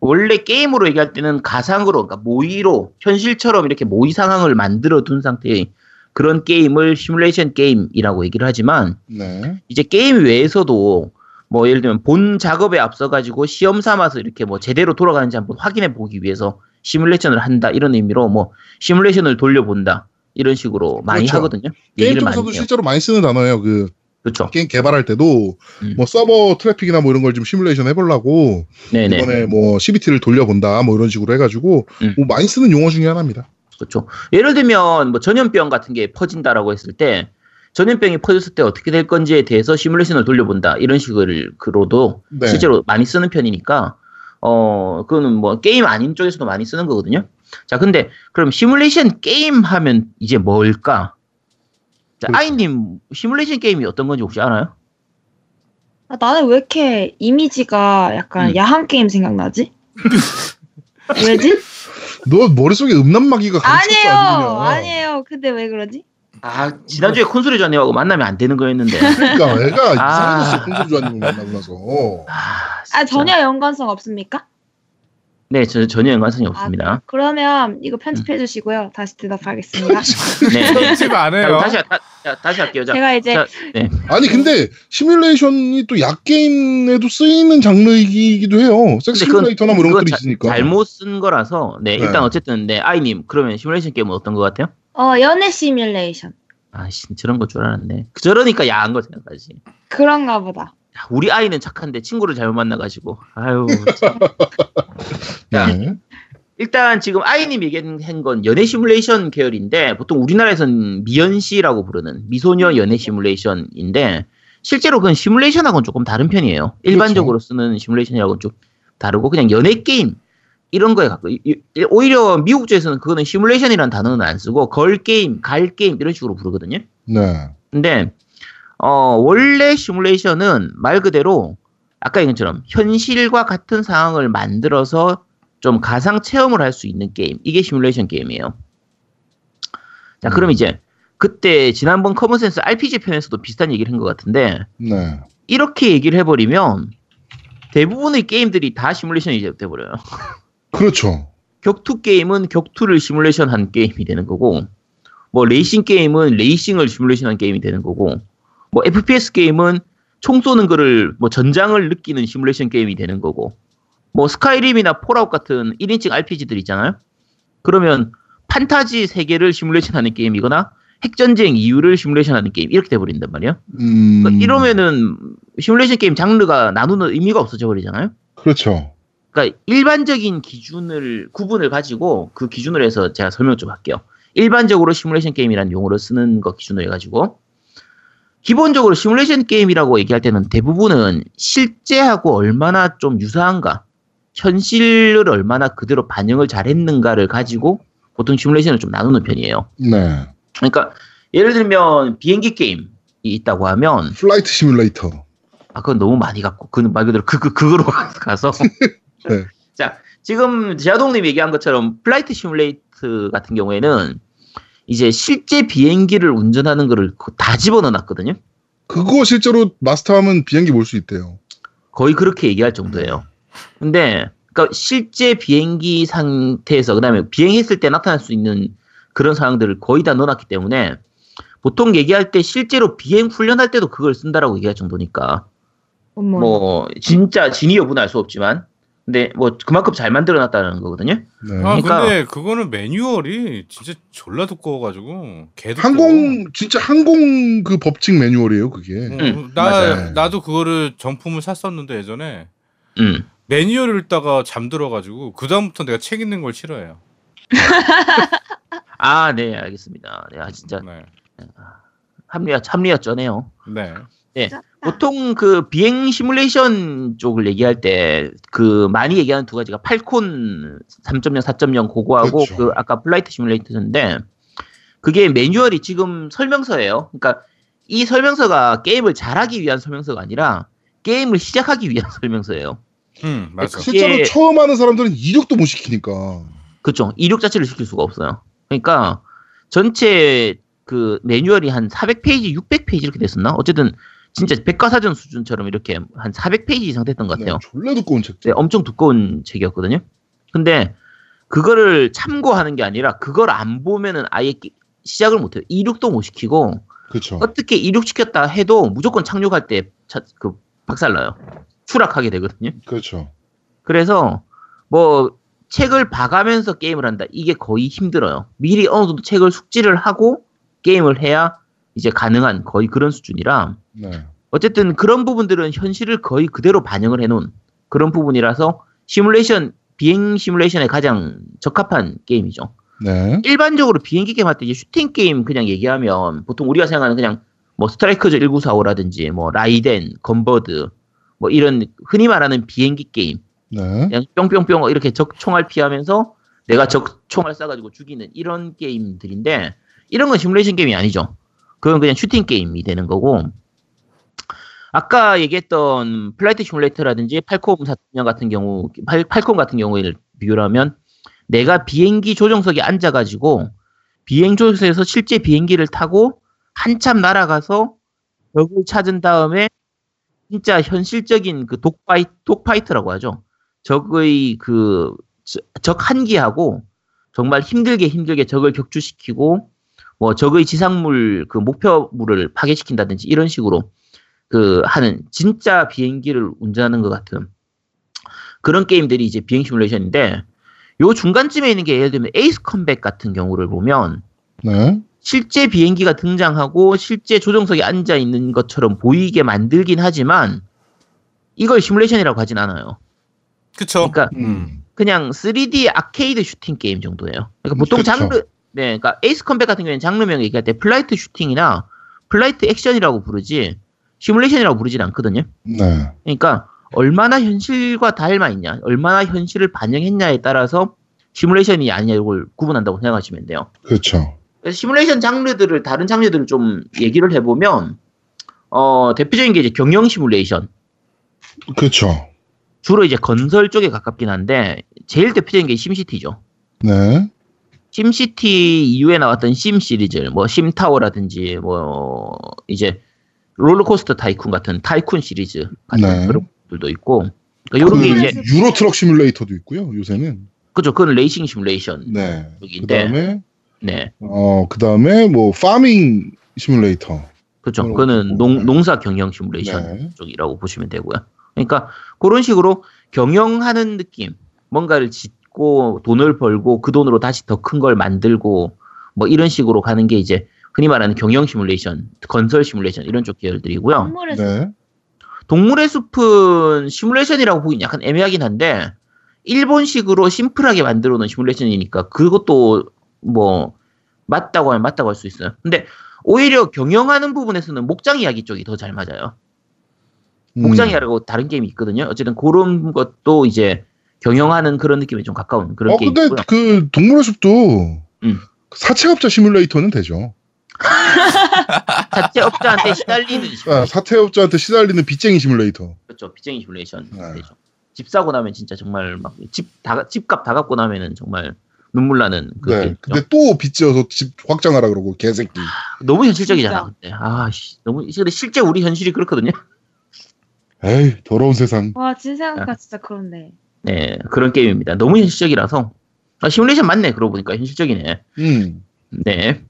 원래 게임으로 얘기할 때는 가상으로, 그러니까 모의로 현실처럼 이렇게 모의 상황을 만들어 둔 상태의 그런 게임을 시뮬레이션 게임이라고 얘기를 하지만 네. 이제 게임 외에서도 뭐 예를 들면 본 작업에 앞서 가지고 시험 삼아서 이렇게 뭐 제대로 돌아가는지 한번 확인해 보기 위해서 시뮬레이션을 한다 이런 의미로 뭐 시뮬레이션을 돌려본다 이런 식으로 많이 그렇죠. 하거든요. 게임 쪽에서도. 실제로 많이 쓰는 단어예요. 그 그렇죠. 게임 개발할 때도 음. 뭐 서버 트래픽이나 뭐 이런 걸 좀 시뮬레이션 해보려고 네네. 이번에 뭐 CBT를 돌려본다 뭐 이런 식으로 해가지고 음. 뭐 많이 쓰는 용어 중에 하나입니다. 그렇죠. 예를 들면 뭐 전염병 같은 게 퍼진다라고 했을 때 전염병이 퍼졌을 때 어떻게 될 건지에 대해서 시뮬레이션을 돌려본다 이런 식으로도 네. 실제로 많이 쓰는 편이니까 어 그거는 뭐 게임 아닌 쪽에서도 많이 쓰는 거거든요. 자 근데 그럼 시뮬레이션 게임 하면 이제 뭘까? 자, 그렇죠. 아이님 시뮬레이션 게임이 어떤 건지 혹시 알아요? 아, 나는 왜 이렇게 이미지가 약간 음. 야한 게임 생각나지? 왜지? 너 머릿속에 음란마귀가 아니에요. 아니에요. 근데 왜 그러지? 아 지난주에 콘솔이 전님하고 만나면 안 되는 거였는데. 그러니까 애가 아. 이상해졌어 콘솔 걸 만나고 나서. 아, 아. 전혀 연관성 없습니까? 네, 저, 전혀 연관성이 아, 없습니다. 그러면 이거 편집해 주시고요. 다시 대답하겠습니다. 네. 네. 편집 안 자, 해요. 다시 다, 자, 다시 할게요. 자, 제가 이제 자, 네. 아니 근데 시뮬레이션이 또 약게임에도 쓰이는 장르이기도 해요. 섹스 근데 그건- 시뮬레이터나 뭐 이런 것들이 자- 있으니까. 잘못 쓴 거라서 네, 네. 일단 어쨌든 네 아이님 그러면 시뮬레이션 게임은 어떤 것 같아요? 어 연애 시뮬레이션 아 씨 저런 거 줄 알았네. 저러니까 야한 거 생각하지. 그런가 보다. 야, 우리 아이는 착한데 친구를 잘못 만나가지고 아유. 참. 자, 네. 일단 지금 아이님 얘기한 건 연애 시뮬레이션 계열인데 보통 우리나라에서는 미연시라고 부르는 미소녀 연애 시뮬레이션인데 실제로 그건 시뮬레이션하고는 조금 다른 편이에요. 일반적으로 쓰는 시뮬레이션이라고는 좀 다르고 그냥 연애 게임 이런 거에 이- 오히려 미국 쪽에서는 그거는 시뮬레이션이라는 단어는 안 쓰고 girl game, gal game 이런 식으로 부르거든요. 네. 근데 어 원래 시뮬레이션은 말 그대로 아까 얘기한 것처럼 현실과 같은 상황을 만들어서 좀 가상 체험을 할 수 있는 게임 이게 시뮬레이션 게임이에요. 자 그럼 음. 이제 그때 지난번 common sense RPG 편에서도 비슷한 얘기를 한 것 같은데 네. 이렇게 얘기를 해버리면 대부분의 게임들이 다 시뮬레이션이 돼버려요. 그렇죠. 격투 게임은 격투를 시뮬레이션한 게임이 되는 거고 뭐 레이싱 게임은 레이싱을 시뮬레이션한 게임이 되는 거고 뭐 FPS 게임은 총 쏘는 거를 뭐 전장을 느끼는 시뮬레이션 게임이 되는 거고 뭐 스카이림이나 폴아웃 같은 1인칭 RPG들 있잖아요. 그러면 판타지 세계를 시뮬레이션하는 게임이거나 핵전쟁 이후를 시뮬레이션하는 게임 이렇게 돼버린단 말이에요. 음. 그러니까 이러면은 시뮬레이션 게임 장르가 나누는 의미가 없어져 버리잖아요. 그렇죠. 그러니까 일반적인 기준을 구분을 가지고 그 기준으로 해서 제가 설명 좀 할게요. 일반적으로 시뮬레이션 게임이라는 용어를 쓰는 거 기준으로 해가지고 기본적으로 시뮬레이션 게임이라고 얘기할 때는 대부분은 실제하고 얼마나 좀 유사한가, 현실을 얼마나 그대로 반영을 잘했는가를 가지고 보통 시뮬레이션을 좀 나누는 편이에요. 네. 그러니까 예를 들면 비행기 게임이 있다고 하면 flight simulator. 아 그건 너무 많이 갖고 그는 말 그대로 그, 그 그거로 가서 네. 자 지금 제아동님 얘기한 것처럼 flight simulator 같은 경우에는 이제 실제 비행기를 운전하는 거를 다 집어넣어놨거든요. 그거 실제로 마스터하면 비행기 몰 수 있대요. 거의 그렇게 얘기할 정도예요. 근데 그러니까 실제 비행기 상태에서 그다음에 비행했을 때 나타날 수 있는 그런 상황들을 거의 다 넣어놨기 때문에 보통 얘기할 때 실제로 비행 훈련할 때도 그걸 쓴다라고 얘기할 정도니까 어머. 뭐 진짜 진위 여부는 알 수 없지만 근데 뭐 그만큼 잘 만들어놨다는 거거든요. 네. 아 그러니까- 근데 그거는 매뉴얼이 진짜 졸라 두꺼워가지고 개도 항공 진짜 항공 그 법칙 매뉴얼이에요, 그게. 응, 나 맞아요. 나도 그거를 정품을 샀었는데 예전에 음. 매뉴얼을 읽다가 잠들어가지고 그 다음부터 내가 책 읽는 걸 싫어해요. 아, 네, 알겠습니다. 네, 아, 진짜 네. 합리화, 합리화 쩌네요. 네. 보통 그 비행 시뮬레이션 쪽을 얘기할 때 그 많이 얘기하는 두 가지가 팔콘 3.0, 4.0 그거하고 그렇죠. 그 아까 flight simulator인데 그게 매뉴얼이 지금 설명서예요. 그러니까 이 설명서가 게임을 잘하기 위한 설명서가 아니라 게임을 시작하기 위한 설명서예요. 음 맞아. 그- 실제로 처음 하는 사람들은 이륙도 못 시키니까. 그렇죠. 이륙 자체를 시킬 수가 없어요. 그러니까 전체 그 매뉴얼이 한 400페이지, 600페이지 이렇게 됐었나? 어쨌든 진짜 백과사전 수준처럼 이렇게 한 400페이지 이상 됐던 것 같아요. 네, 졸라 두꺼운 책. 네, 엄청 두꺼운 책이었거든요. 근데 그거를 참고하는 게 아니라 그걸 안 보면은 아예 끼- 시작을 못해요. 이륙도 못 시키고 그렇죠. 어떻게 이륙시켰다 해도 무조건 착륙할 때 그 박살나요. 추락하게 되거든요. 그렇죠. 그래서 뭐 책을 봐가면서 게임을 한다. 이게 거의 힘들어요. 미리 어느 정도 책을 숙지를 하고 게임을 해야 이제 가능한 거의 그런 수준이라 네. 어쨌든 그런 부분들은 현실을 거의 그대로 반영을 해놓은 그런 부분이라서 시뮬레이션 비행 시뮬레이션에 가장 적합한 게임이죠. 네. 일반적으로 비행기 게임 할 때 이제 슈팅 게임 그냥 얘기하면 보통 우리가 생각하는 그냥 뭐 스트라이커즈 1945라든지 뭐 라이덴, 건버드 뭐 이런 흔히 말하는 비행기 게임 네. 그냥 뿅뿅뿅 이렇게 적 총알 피하면서 내가 적 총알 쏴가지고 죽이는 이런 게임들인데 이런 건 시뮬레이션 게임이 아니죠. 그건 그냥 슈팅 게임이 되는 거고 아까 얘기했던 flight simulator라든지 팔콘 4 같은 경우 팔, 팔콘 같은 경우를 비교를 하면 내가 비행기 조종석에 앉아가지고 비행 조종석에서 실제 비행기를 타고 한참 날아가서 적을 찾은 다음에 진짜 현실적인 그 dogfi-, dogfight라고 하죠. 적의 그 적 한기하고 정말 힘들게 힘들게 적을 격추시키고 뭐 적의 지상물 그 목표물을 파괴시킨다든지 이런 식으로 그 하는 진짜 비행기를 운전하는 것 같은 그런 게임들이 이제 비행 시뮬레이션인데 요 중간쯤에 있는 게 예를 들면 에이스 컴뱃 같은 경우를 보면 네. 실제 비행기가 등장하고 실제 조종석에 앉아 있는 것처럼 보이게 만들긴 하지만 이걸 시뮬레이션이라고 하진 않아요. 그쵸. 그러니까 음. 그냥 3D 아케이드 슈팅 게임 정도예요. 그러니까 보통 그쵸. 장르, 네, 그러니까 에이스 컴뱃 같은 경우에는 장르명 얘기할 때 flight shooting이나 flight action이라고 부르지 시뮬레이션이라고 부르진 않거든요. 네. 그러니까 얼마나 현실과 닮아 있냐, 얼마나 현실을 반영했냐에 따라서 시뮬레이션이 아니냐 이걸 구분한다고 생각하시면 돼요. 그렇죠. 그래서 시뮬레이션 장르들을 다른 장르들을 좀 얘기를 해보면 어, 대표적인 게 이제 경영 시뮬레이션. 그렇죠. 주로 이제 건설 쪽에 가깝긴 한데 제일 대표적인 게 심시티죠. 네. 심시티 이후에 나왔던 심 시리즈, 뭐 심타워라든지 뭐 이제 롤러코스터 타이쿤 같은 타이쿤 시리즈 같은 네. 그런 것들도 있고 그러니까 이런 게그 이제 유로 트럭 시뮬레이터도 있고요. 요새는. 그죠 그건 레이싱 시뮬레이션 네. 그다음에 네. 어, 그 다음에 뭐, 파밍 시뮬레이터. 그런 그거는 농, 네. 농사 경영 시뮬레이션 네. 쪽이라고 보시면 되고요. 그러니까 그런 식으로 경영하는 느낌, 뭔가를 짓고 돈을 벌고 그 돈으로 다시 더 큰 걸 만들고 뭐 이런 식으로 가는 게 이제 흔히 말하는 경영 시뮬레이션, 건설 시뮬레이션 이런 쪽 계열들이고요. 네. 동물의 숲은 시뮬레이션이라고 보긴 약간 애매하긴 한데 일본식으로 심플하게 만들어 놓은 시뮬레이션이니까 그것도 뭐 맞다고 하면 맞다고 할 수 있어요. 근데 오히려 경영하는 부분에서는 목장 이야기 쪽이 더 잘 맞아요. 음. 목장 이야기라고 다른 게임이 있거든요. 어쨌든 그런 것도 이제 경영하는 그런 느낌에 좀 가까운 그런 어, 게임이고요. 근데 그 동물의 숲도 음. 사채업자 시뮬레이터는 되죠. 자체 업자한테 시달리는 아. 사채업자한테 시달리는 빚쟁이 시뮬레이터. 그렇죠. 빚쟁이 시뮬레이션 네. 되죠. 집 사고 나면 진짜 정말 막 집 다 집값 다 갚고 나면은 정말 눈물 나는 그 네. 근데 또 빚지어서 집 확장하라 그러고 개새끼. 너무 현실적이잖아. 근데 아씨 너무 근데 실제 우리 현실이 그렇거든요. 에이 더러운 세상. 와 진짜 생각가 진짜 그런데. 네 그런 게임입니다. 너무 현실적이라서 아, 시뮬레이션 맞네. 그러고 보니까 현실적이네. 음. 네.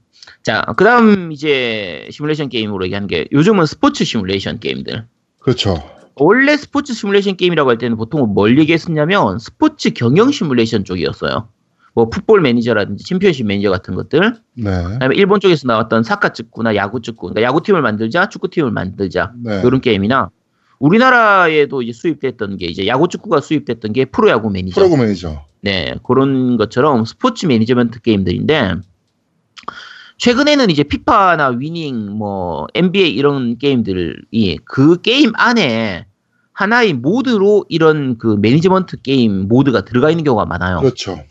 자 그 다음 이제 시뮬레이션 게임으로 얘기하는 게 요즘은 스포츠 시뮬레이션 게임들. 그렇죠. 원래 스포츠 시뮬레이션 게임이라고 할 때는 보통 뭘 얘기했었냐면 스포츠 경영 시뮬레이션 쪽이었어요. 뭐 풋볼 매니저라든지 챔피언십 매니저 같은 것들. 네. 그다음에 일본 쪽에서 나왔던 사카츠쿠나 야큐츠쿠, 그러니까 야구팀을 만들자, 축구팀을 만들자 네. 이런 게임이나 우리나라에도 이제 수입됐던 게 이제 야큐츠쿠가 수입됐던 게 프로야구 매니저. 프로야구 매니저. 네, 그런 것처럼 스포츠 매니저먼트 게임들인데 최근에는 이제 피파나 위닝, 뭐 NBA 이런 게임들이 그 게임 안에 하나의 모드로 이런 그 매니지먼트 게임 모드가 들어가 있는 경우가 많아요. 그렇죠.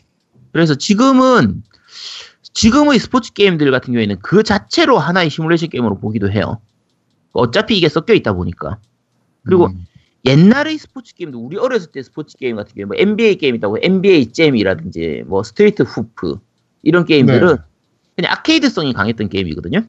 그래서 지금은 지금의 스포츠 게임들 같은 경우에는 그 자체로 하나의 시뮬레이션 게임으로 보기도 해요. 어차피 이게 섞여 있다 보니까. 그리고 음. 옛날의 스포츠 게임도 우리 어렸을 때 스포츠 게임 같은 경우 뭐 NBA 게임 있다고 NBA 잼이라든지 뭐 스트리트 후프 이런 게임들은 네. 그냥 아케이드성이 강했던 게임이거든요.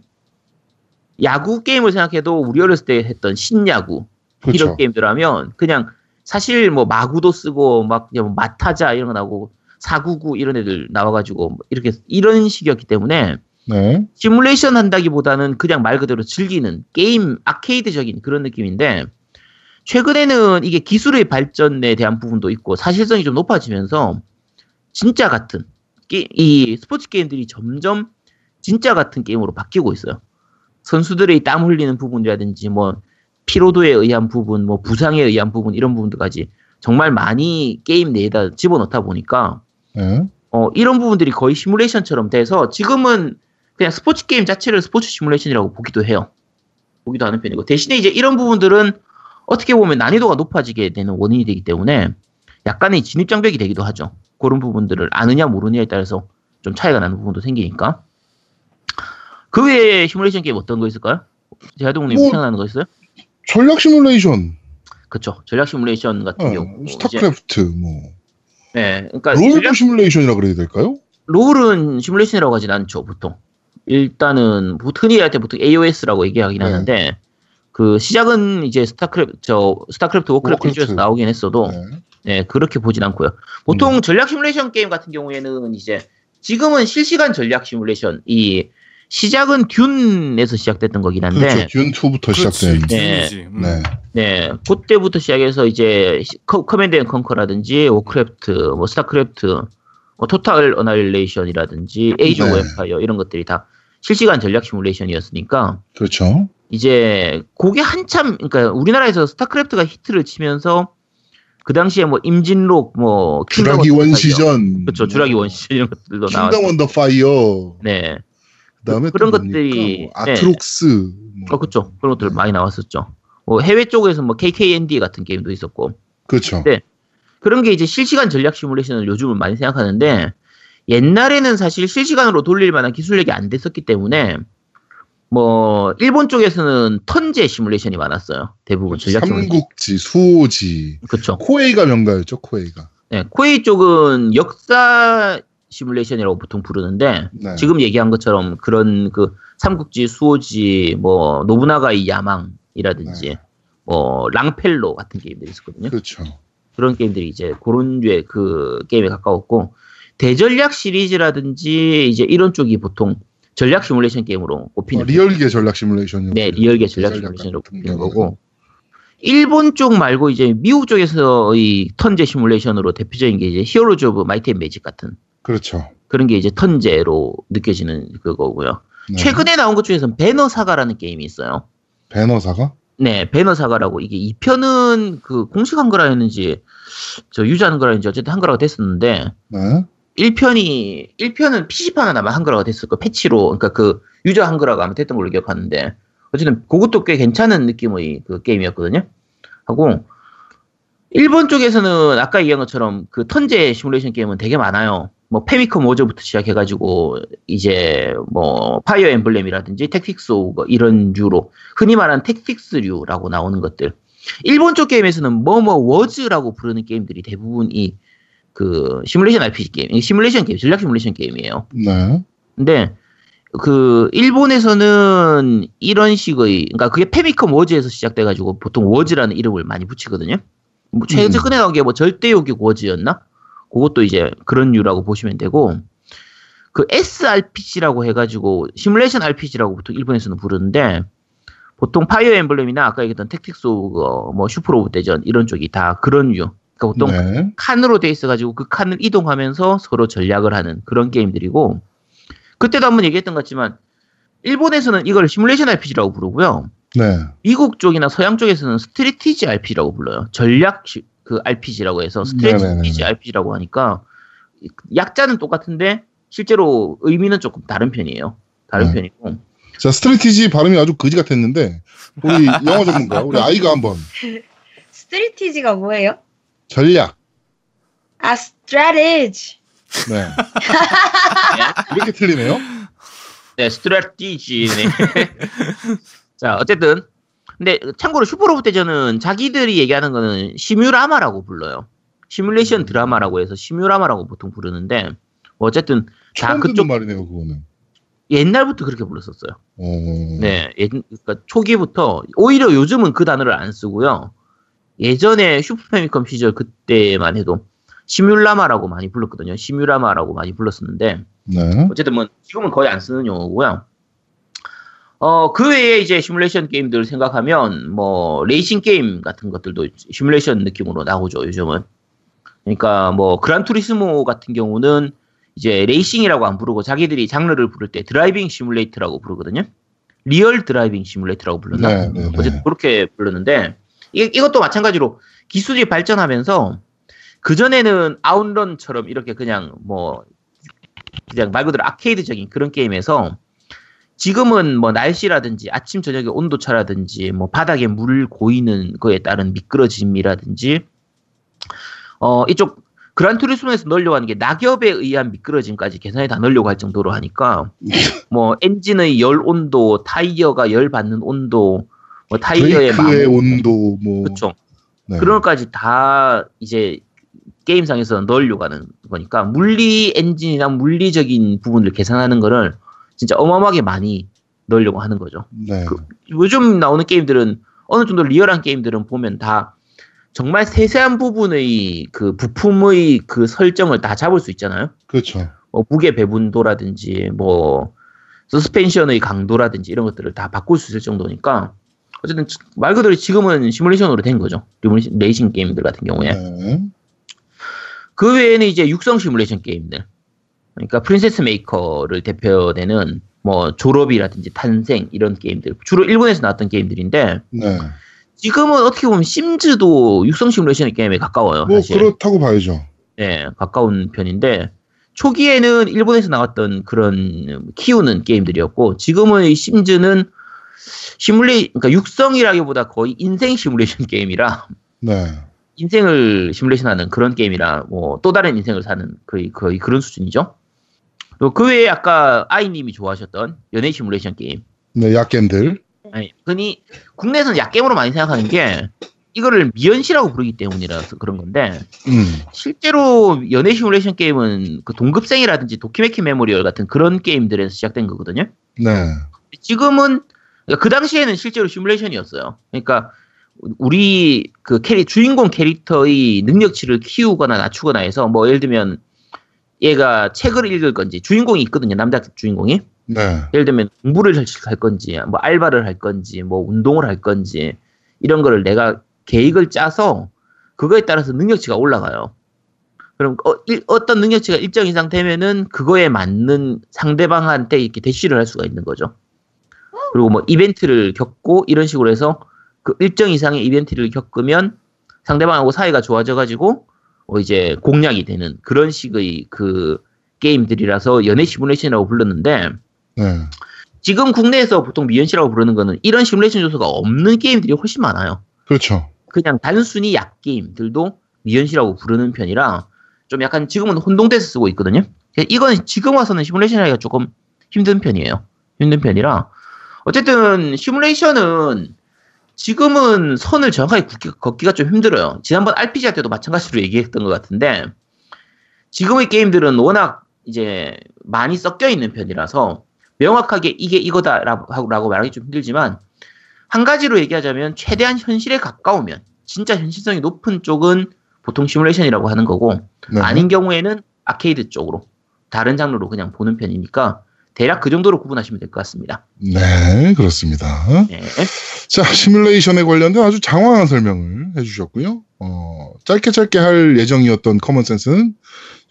야구 게임을 생각해도 우리 어렸을 때 했던 신야구 이런 그렇죠. 게임들 하면 그냥 사실 뭐 마구도 쓰고 막 그냥 뭐 마타자 이런 거 나오고 사구구 이런 애들 나와가지고 뭐 이렇게 이런 식이었기 때문에 네. 시뮬레이션 한다기보다는 그냥 말 그대로 즐기는 게임 아케이드적인 그런 느낌인데 최근에는 이게 기술의 발전에 대한 부분도 있고 사실성이 좀 높아지면서 진짜 같은 게- 이 스포츠 게임들이 점점 진짜 같은 게임으로 바뀌고 있어요. 선수들의 땀 흘리는 부분이라든지 뭐 피로도에 의한 부분, 뭐 부상에 의한 부분 이런 부분들까지 정말 많이 게임 내에다 집어넣다 보니까 네. 어, 이런 부분들이 거의 시뮬레이션처럼 돼서 지금은 그냥 스포츠 게임 자체를 스포츠 시뮬레이션이라고 보기도 해요. 보기도 하는 편이고 대신에 이제 이런 부분들은 어떻게 보면 난이도가 높아지게 되는 원인이 되기 때문에 약간의 진입장벽이 되기도 하죠. 그런 부분들을 아느냐 모르느냐에 따라서 좀 차이가 나는 부분도 생기니까. 그 외에 시뮬레이션 게임 어떤 거 있을까요? 제아동님 뭐- 생각나는 거 있어요? 전략 시뮬레이션. 그쵸. 전략 시뮬레이션 같은 어, 경우. 이제- 스타크래프트 뭐. 네. 그러니까 롤도 전략 시뮬레이션이라 그래야 될까요? 롤은 시뮬레이션이라고 하진 않죠, 보통. 일단은, 보- 흔히 할 때 보통 AOS라고 얘기하긴 네. 하는데, 그, 시작은 이제 스타크래프트, 저, 스타크래프트, 워크래프트. 쪽에서 나오긴 했어도, 네. 네, 그렇게 보진 않고요. 보통 전략 시뮬레이션 게임 같은 경우에는 이제, 지금은 실시간 전략 시뮬레이션, 이, 시작은 듄에서 시작됐던 거긴 한데, 그렇죠. 듄 2부터 시작된. 네. 네. 음. 네. 네, 그때부터 시작해서 이제 커, 커맨드 앤 컨커라든지 워크래프트, 뭐 스타크래프트, 뭐 토탈 어나일레이션이라든지 에이지 오브 네. 엠파이어 이런 것들이 다 실시간 전략 시뮬레이션이었으니까 그렇죠. 이제 그게 한참 그러니까 우리나라에서 스타크래프트가 히트를 치면서 그 당시에 뭐 임진록 뭐 주라기 킹덤 원시전. 그렇죠 주라기 원시전 이런 것들도 킹덤 나왔고 언더 파이어. 네, 그다음에 그런 또 뭡니까? 것들이- 뭐 아트록스. 뭐. 어 그렇죠 그런 것들 많이 나왔었죠. 뭐 해외 쪽에서 뭐 KKND 같은 게임도 있었고 그렇죠. 네. 그런 게 이제 실시간 전략 시뮬레이션을 요즘은 많이 생각하는데 옛날에는 사실 실시간으로 돌릴 만한 기술력이 안 됐었기 때문에 뭐 일본 쪽에서는 턴제 시뮬레이션이 많았어요. 대부분 전략 시뮬레이션. 삼국지, 수호지. 그렇죠. 코에이가 명가였죠. 코에이가. 네, 코에이 쪽은 역사 시뮬레이션이라고 보통 부르는데 네. 지금 얘기한 것처럼 그런 그 삼국지, 수호지, 뭐 노부나가의 야망이라든지 네. 뭐 랑펠로 같은 게임들이 있었거든요. 그렇죠. 그런 게임들이 이제 그런 류의 그 게임에 가까웠고 대전략 시리즈라든지 이제 이런 쪽이 보통 전략 시뮬레이션 게임으로 꼽히는 어, 리얼계 전략 시뮬레이션. 네, 리얼계 전략 시뮬레이션으로 꼽히는. 거고 일본 쪽 말고 이제 미국 쪽에서의 턴제 시뮬레이션으로 대표적인 게 이제 히어로즈 오브 마이트 앤 매직 같은 그렇죠. 그런 게 이제 턴제로 느껴지는 그거고요. 네. 최근에 나온 것 중에서는 배너 사가라는 게임이 있어요. 배너 사가? 네, 배너 사가라고 이게 2편은 그 공식 한글화였는지 저 유저 한글화였는지 어쨌든 한글화가 됐었는데 네. 1편이 1편은 PC판은 아마 한글화가 됐을 거 패치로 그러니까 그 유저 한글화가 아마 됐던 걸로 기억하는데 어쨌든 그것도 꽤 괜찮은 느낌의 그 게임이었거든요. 하고 일본 쪽에서는 아까 얘기한 것처럼 그 턴제 시뮬레이션 게임은 되게 많아요. 뭐 페미컴 워저부터 시작해가지고 이제 뭐 파이어 엠블렘이라든지 택틱스 오거 이런 류로 흔히 말하는 택틱스류라고 나오는 것들. 일본 쪽 게임에서는 뭐뭐 워즈라고 부르는 게임들이 대부분 이 그 시뮬레이션 RPG 게임, 시뮬레이션 게임, 전략 시뮬레이션 게임이에요. 네. 근데 그 일본에서는 이런 식의 그러니까 그게 페미컴 워즈에서 시작돼 가지고 보통 워즈라는 이름을 많이 붙이거든요. 뭐 최근에 나온 게 뭐 절대요격 워즈였나? 그것도 이제 그런 류라고 보시면 되고 그 SRPG라고 해 가지고 시뮬레이션 RPG라고 보통 일본에서는 부르는데 보통 파이어 엠블렘이나 아까 얘기했던 택틱스 오거 뭐 슈퍼 로봇 대전 이런 쪽이 다 그런 류. 그러니까 보통 네. 칸으로 돼 있어가지고 그 칸을 이동하면서 서로 전략을 하는 그런 게임들이고 그때도 한번 얘기했던 것 같지만 일본에서는 이걸 시뮬레이션 RPG라고 부르고요. 네. 미국 쪽이나 서양 쪽에서는 strategy RPG라고 불러요. 전략 시- 그 RPG라고 해서 strategy. RPG라고 하니까 약자는 똑같은데 실제로 의미는 조금 다른 편이에요. 다른 네. 편이고 자, strategy 발음이 아주 거지 같았는데, 우리 영어 전문가, 우리 아이가 한번 strategy가 뭐예요? 전략. 아, strategy. 네. 이렇게 틀리네요? 네, strategy네. 자, 어쨌든. 근데 참고로 슈퍼로봇 대전은 자기들이 얘기하는 거는 시뮬라마라고 불러요. 시뮬레이션 드라마라고 해서 시뮬라마라고 보통 부르는데 어쨌든 다 처음 그쪽 말이네요, 그거는. 옛날부터 그렇게 불렀었어요. 어... 네, 예, 그러니까 초기부터 오히려 요즘은 그 단어를 안 쓰고요. 예전에 슈퍼패미컴 시절 그때만 해도 시뮬라마라고 많이 불렀거든요. 시뮬라마라고 많이 불렀었는데 네. 어쨌든 뭐 지금은 거의 안 쓰는 용어고요. 어, 그 외에 이제 시뮬레이션 게임들 생각하면 뭐 레이싱 게임 같은 것들도 시뮬레이션 느낌으로 나오죠, 요즘은. 그러니까 뭐 그란 투리스모 같은 경우는 이제 레이싱이라고 안 부르고 자기들이 장르를 부를 때 driving simulator라고 부르거든요. real driving simulator라고 불렀나? 네, 네, 네. 어쨌든 그렇게 불렀는데 이, 이것도 마찬가지로 기술이 발전하면서 그전에는 아웃런처럼 이렇게 그냥 뭐 그냥 말 그대로 아케이드적인 그런 게임에서 지금은 뭐 날씨라든지 아침 저녁의 온도차라든지 뭐 바닥에 물 고이는 거에 따른 미끄러짐이라든지 어 이쪽 그란투리스모에서 넣으려고 하는 게 낙엽에 의한 미끄러짐까지 계산에 다 넣으려고 할 정도로 하니까 뭐 엔진의 열 온도, 타이어가 열 받는 온도, 뭐 타이어의 마모, 온도, 뭐. 그렇죠. 네. 그런 것까지 다 이제 게임상에서 넣으려고 하는 거니까 물리 엔진이나 물리적인 부분을 계산하는 거를 진짜 어마어마하게 많이 넣으려고 하는 거죠. 네. 그- 요즘 나오는 게임들은 어느 정도 리얼한 게임들은 보면 다 정말 세세한 부분의 그 부품의 그 설정을 다 잡을 수 있잖아요. 그렇죠. 뭐 무게 배분도라든지 뭐 서스펜션의 강도라든지 이런 것들을 다 바꿀 수 있을 정도니까 어쨌든 말 그대로 지금은 시뮬레이션으로 된 거죠. 레이싱 게임들 같은 경우에. 네. 그 외에는 이제 육성 시뮬레이션 게임들. 그러니까 프린세스 메이커를 대표되는 뭐 졸업이라든지 탄생 이런 게임들. 주로 일본에서 나왔던 게임들인데 네. 지금은 어떻게 보면 심즈도 육성 시뮬레이션 게임에 가까워요. 뭐, 사실. 그렇다고 봐야죠. 네, 가까운 편인데 초기에는 일본에서 나왔던 그런 키우는 게임들이었고 지금은 이 심즈는 시뮬레이 그러니까 육성이라기보다 거의 인생 시뮬레이션 게임이라 네. 인생을 시뮬레이션하는 그런 게임이라 뭐 또 다른 인생을 사는 거의 거의 그런 수준이죠. 또그 외에 아까 아이님이 좋아하셨던 연애 시뮬레이션 게임. 네, 약겜들. 아니, 흔히 국내에서는 약겜으로 많이 생각하는 게 이거를 미연시라고 부르기 때문이라서 그런 건데 음. 실제로 연애 시뮬레이션 게임은 그 동급생이라든지 도키메키 메모리얼 같은 그런 게임들에서 시작된 거거든요. 네. 지금은 그러니까 그 당시에는 실제로 시뮬레이션이었어요. 그러니까 우리 그 캐리 주인공 캐릭터의 능력치를 키우거나 낮추거나 해서 뭐 예를 들면 얘가 책을 읽을 건지 주인공이 있거든요. 남자 주인공이. 네. 예를 들면 공부를 할- 할 건지 뭐 알바를 할 건지 뭐 운동을 할 건지 이런 거를 내가 계획을 짜서 그거에 따라서 능력치가 올라가요. 그럼 어, 떤 능력치가 일정 이상 되면은 그거에 맞는 상대방한테 이렇게 대시를 할 수가 있는 거죠. 그리고 뭐 이벤트를 겪고 이런 식으로 해서 그 일정 이상의 이벤트를 겪으면 상대방하고 사이가 좋아져 가지고 어 이제 공략이 되는 그런 식의 그 게임들이라서 연애 시뮬레이션이라고 불렀는데 네. 지금 국내에서 보통 미연시라고 부르는 거는 이런 시뮬레이션 요소가 없는 게임들이 훨씬 많아요. 그렇죠. 그냥 단순히 약 게임들도 미연시라고 부르는 편이라 좀 약간 지금은 혼동돼서 쓰고 있거든요. 이건 지금 와서는 시뮬레이션 하기가 조금 힘든 편이에요. 힘든 편이라 어쨌든 시뮬레이션은 지금은 선을 정확하게 긋기, 걷기가 좀 힘들어요. 지난번 RPG 할 때도 마찬가지로 얘기했던 것 같은데 지금의 게임들은 워낙 이제 많이 섞여 있는 편이라서 명확하게 이게 이거다라고 라고 말하기 좀 힘들지만 한 가지로 얘기하자면 최대한 현실에 가까우면 진짜 현실성이 높은 쪽은 보통 시뮬레이션이라고 하는 거고 네. 아닌 경우에는 아케이드 쪽으로 다른 장르로 그냥 보는 편이니까 대략 그 정도로 구분하시면 될 것 같습니다. 네, 그렇습니다. 네. 자, 시뮬레이션에 관련된 아주 장황한 설명을 해주셨고요. 어, 짧게 짧게 할 예정이었던 커먼센스는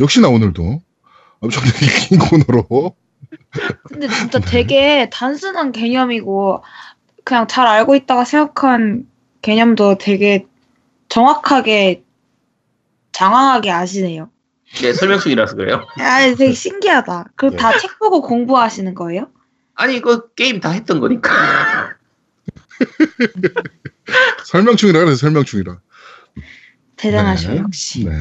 역시나 오늘도 엄청나게 긴 코너로 근데 진짜 되게 단순한 개념이고 그냥 잘 알고 있다가 생각한 개념도 되게 정확하게 장황하게 아시네요. 네, 설명 중이라서 그래요. 아, 되게 신기하다. 그럼 네. 다책 보고 공부하시는 거예요? 아니, 이거 게임 다 했던 거니까. 설명 중이라 그래서 설명 중이라. 대단하셔 네. 역시. 네.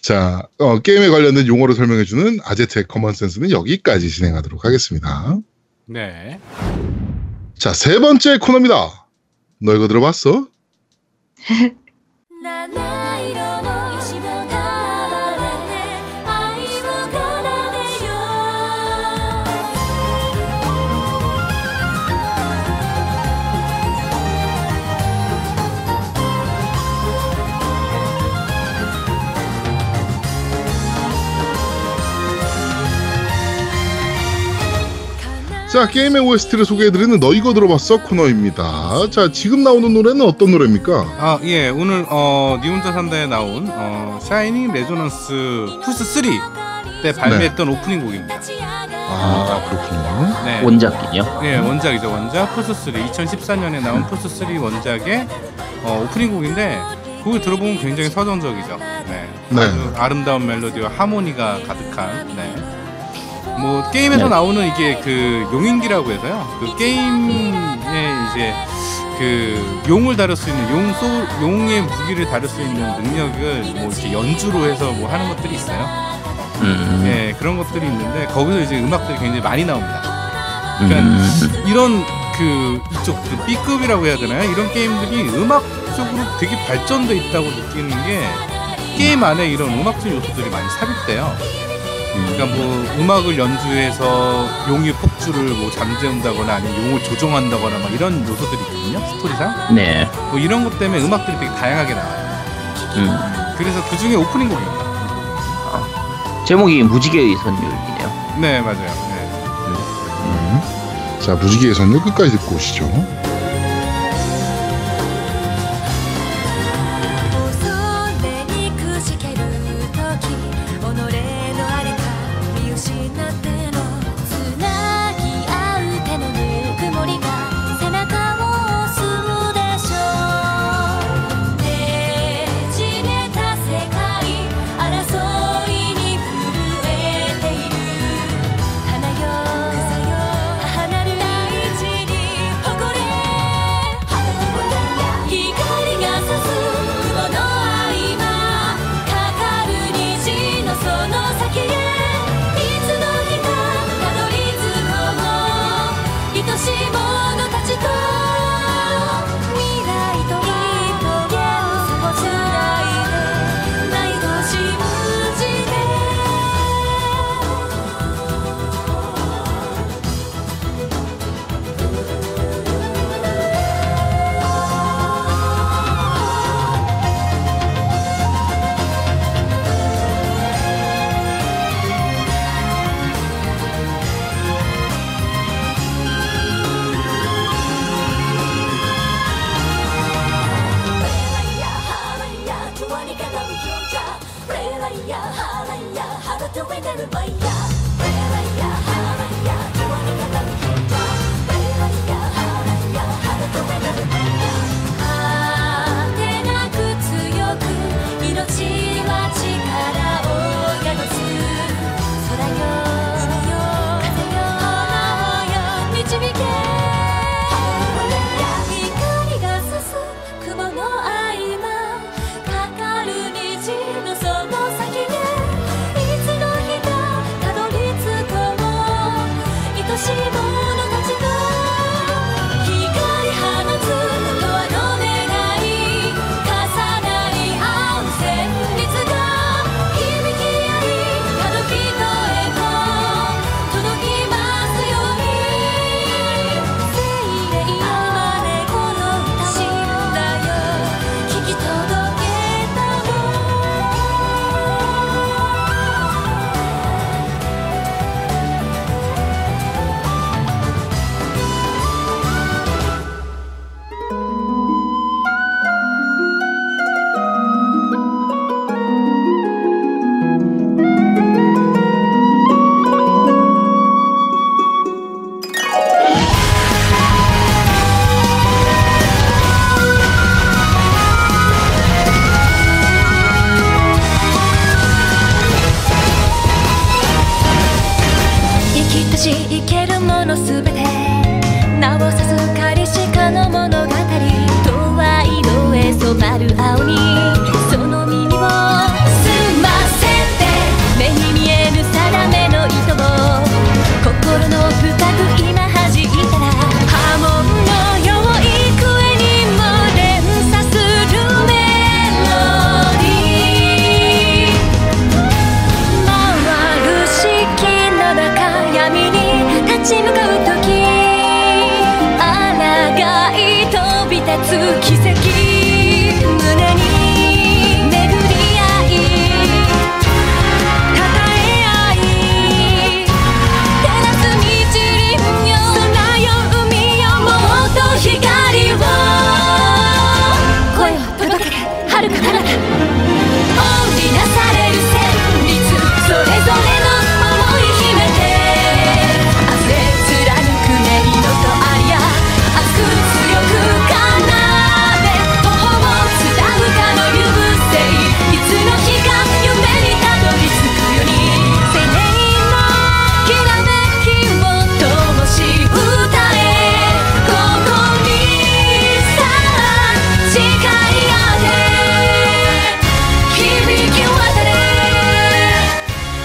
자, 어, 게임에 관련된 용어를 설명해주는 아제텍 커먼센스는 여기까지 진행하도록 하겠습니다. 네. 자, 세 번째 코너입니다. 너 이거 들어봤어? 자, 게임의 OST를 소개해드리는 너 이거 들어봤어 코너입니다. 자, 지금 나오는 노래는 어떤 노래입니까? 아, 예. 오늘 어, 니 혼자 산다에 나온 어, 샤이닝 레조넌스 플스 3 때 발매했던 오프닝 곡입니다. 아, 그렇군요. 네. 원작이요. 예, 원작이죠. 원작 플스 3 2014년에 나온 플스 3 원작의 어, 오프닝 곡인데 곡을 들어보면 굉장히 서정적이죠. 네. 네. 아주 아름다운 멜로디와 하모니가 가득한 네. 뭐 게임에서 네. 나오는 이게 그 용인기라고 해서요. 그 게임에 이제 그 용을 다룰 수 있는 용 소, 용의 무기를 다룰 수 있는 능력을 뭐 이렇게 연주로 해서 뭐 하는 것들이 있어요. 음, 예, 그런 것들이 있는데 거기서 이제 음악들이 굉장히 많이 나옵니다. 음, 이런 그 이쪽 그 B급이라고 해야 되나요? 이런 게임들이 음악적으로 되게 발전돼 있다고 느끼는 게 게임 안에 이런 음악적 요소들이 많이 삽입돼요. 그러니까 뭐 음악을 연주해서 용의 폭주를 뭐 잠재운다거나 아니면 용을 조종한다거나 막 이런 요소들이 있거든요. 스토리상. 네. 뭐 이런 것 때문에 음악들이 되게 다양하게 나와요. 음. 그래서 그 중에 오프닝 곡입니다. 제목이 무지개의 선율이네요. 네, 맞아요. 네. 음. 자, 무지개의 선율 끝까지 듣고 오시죠.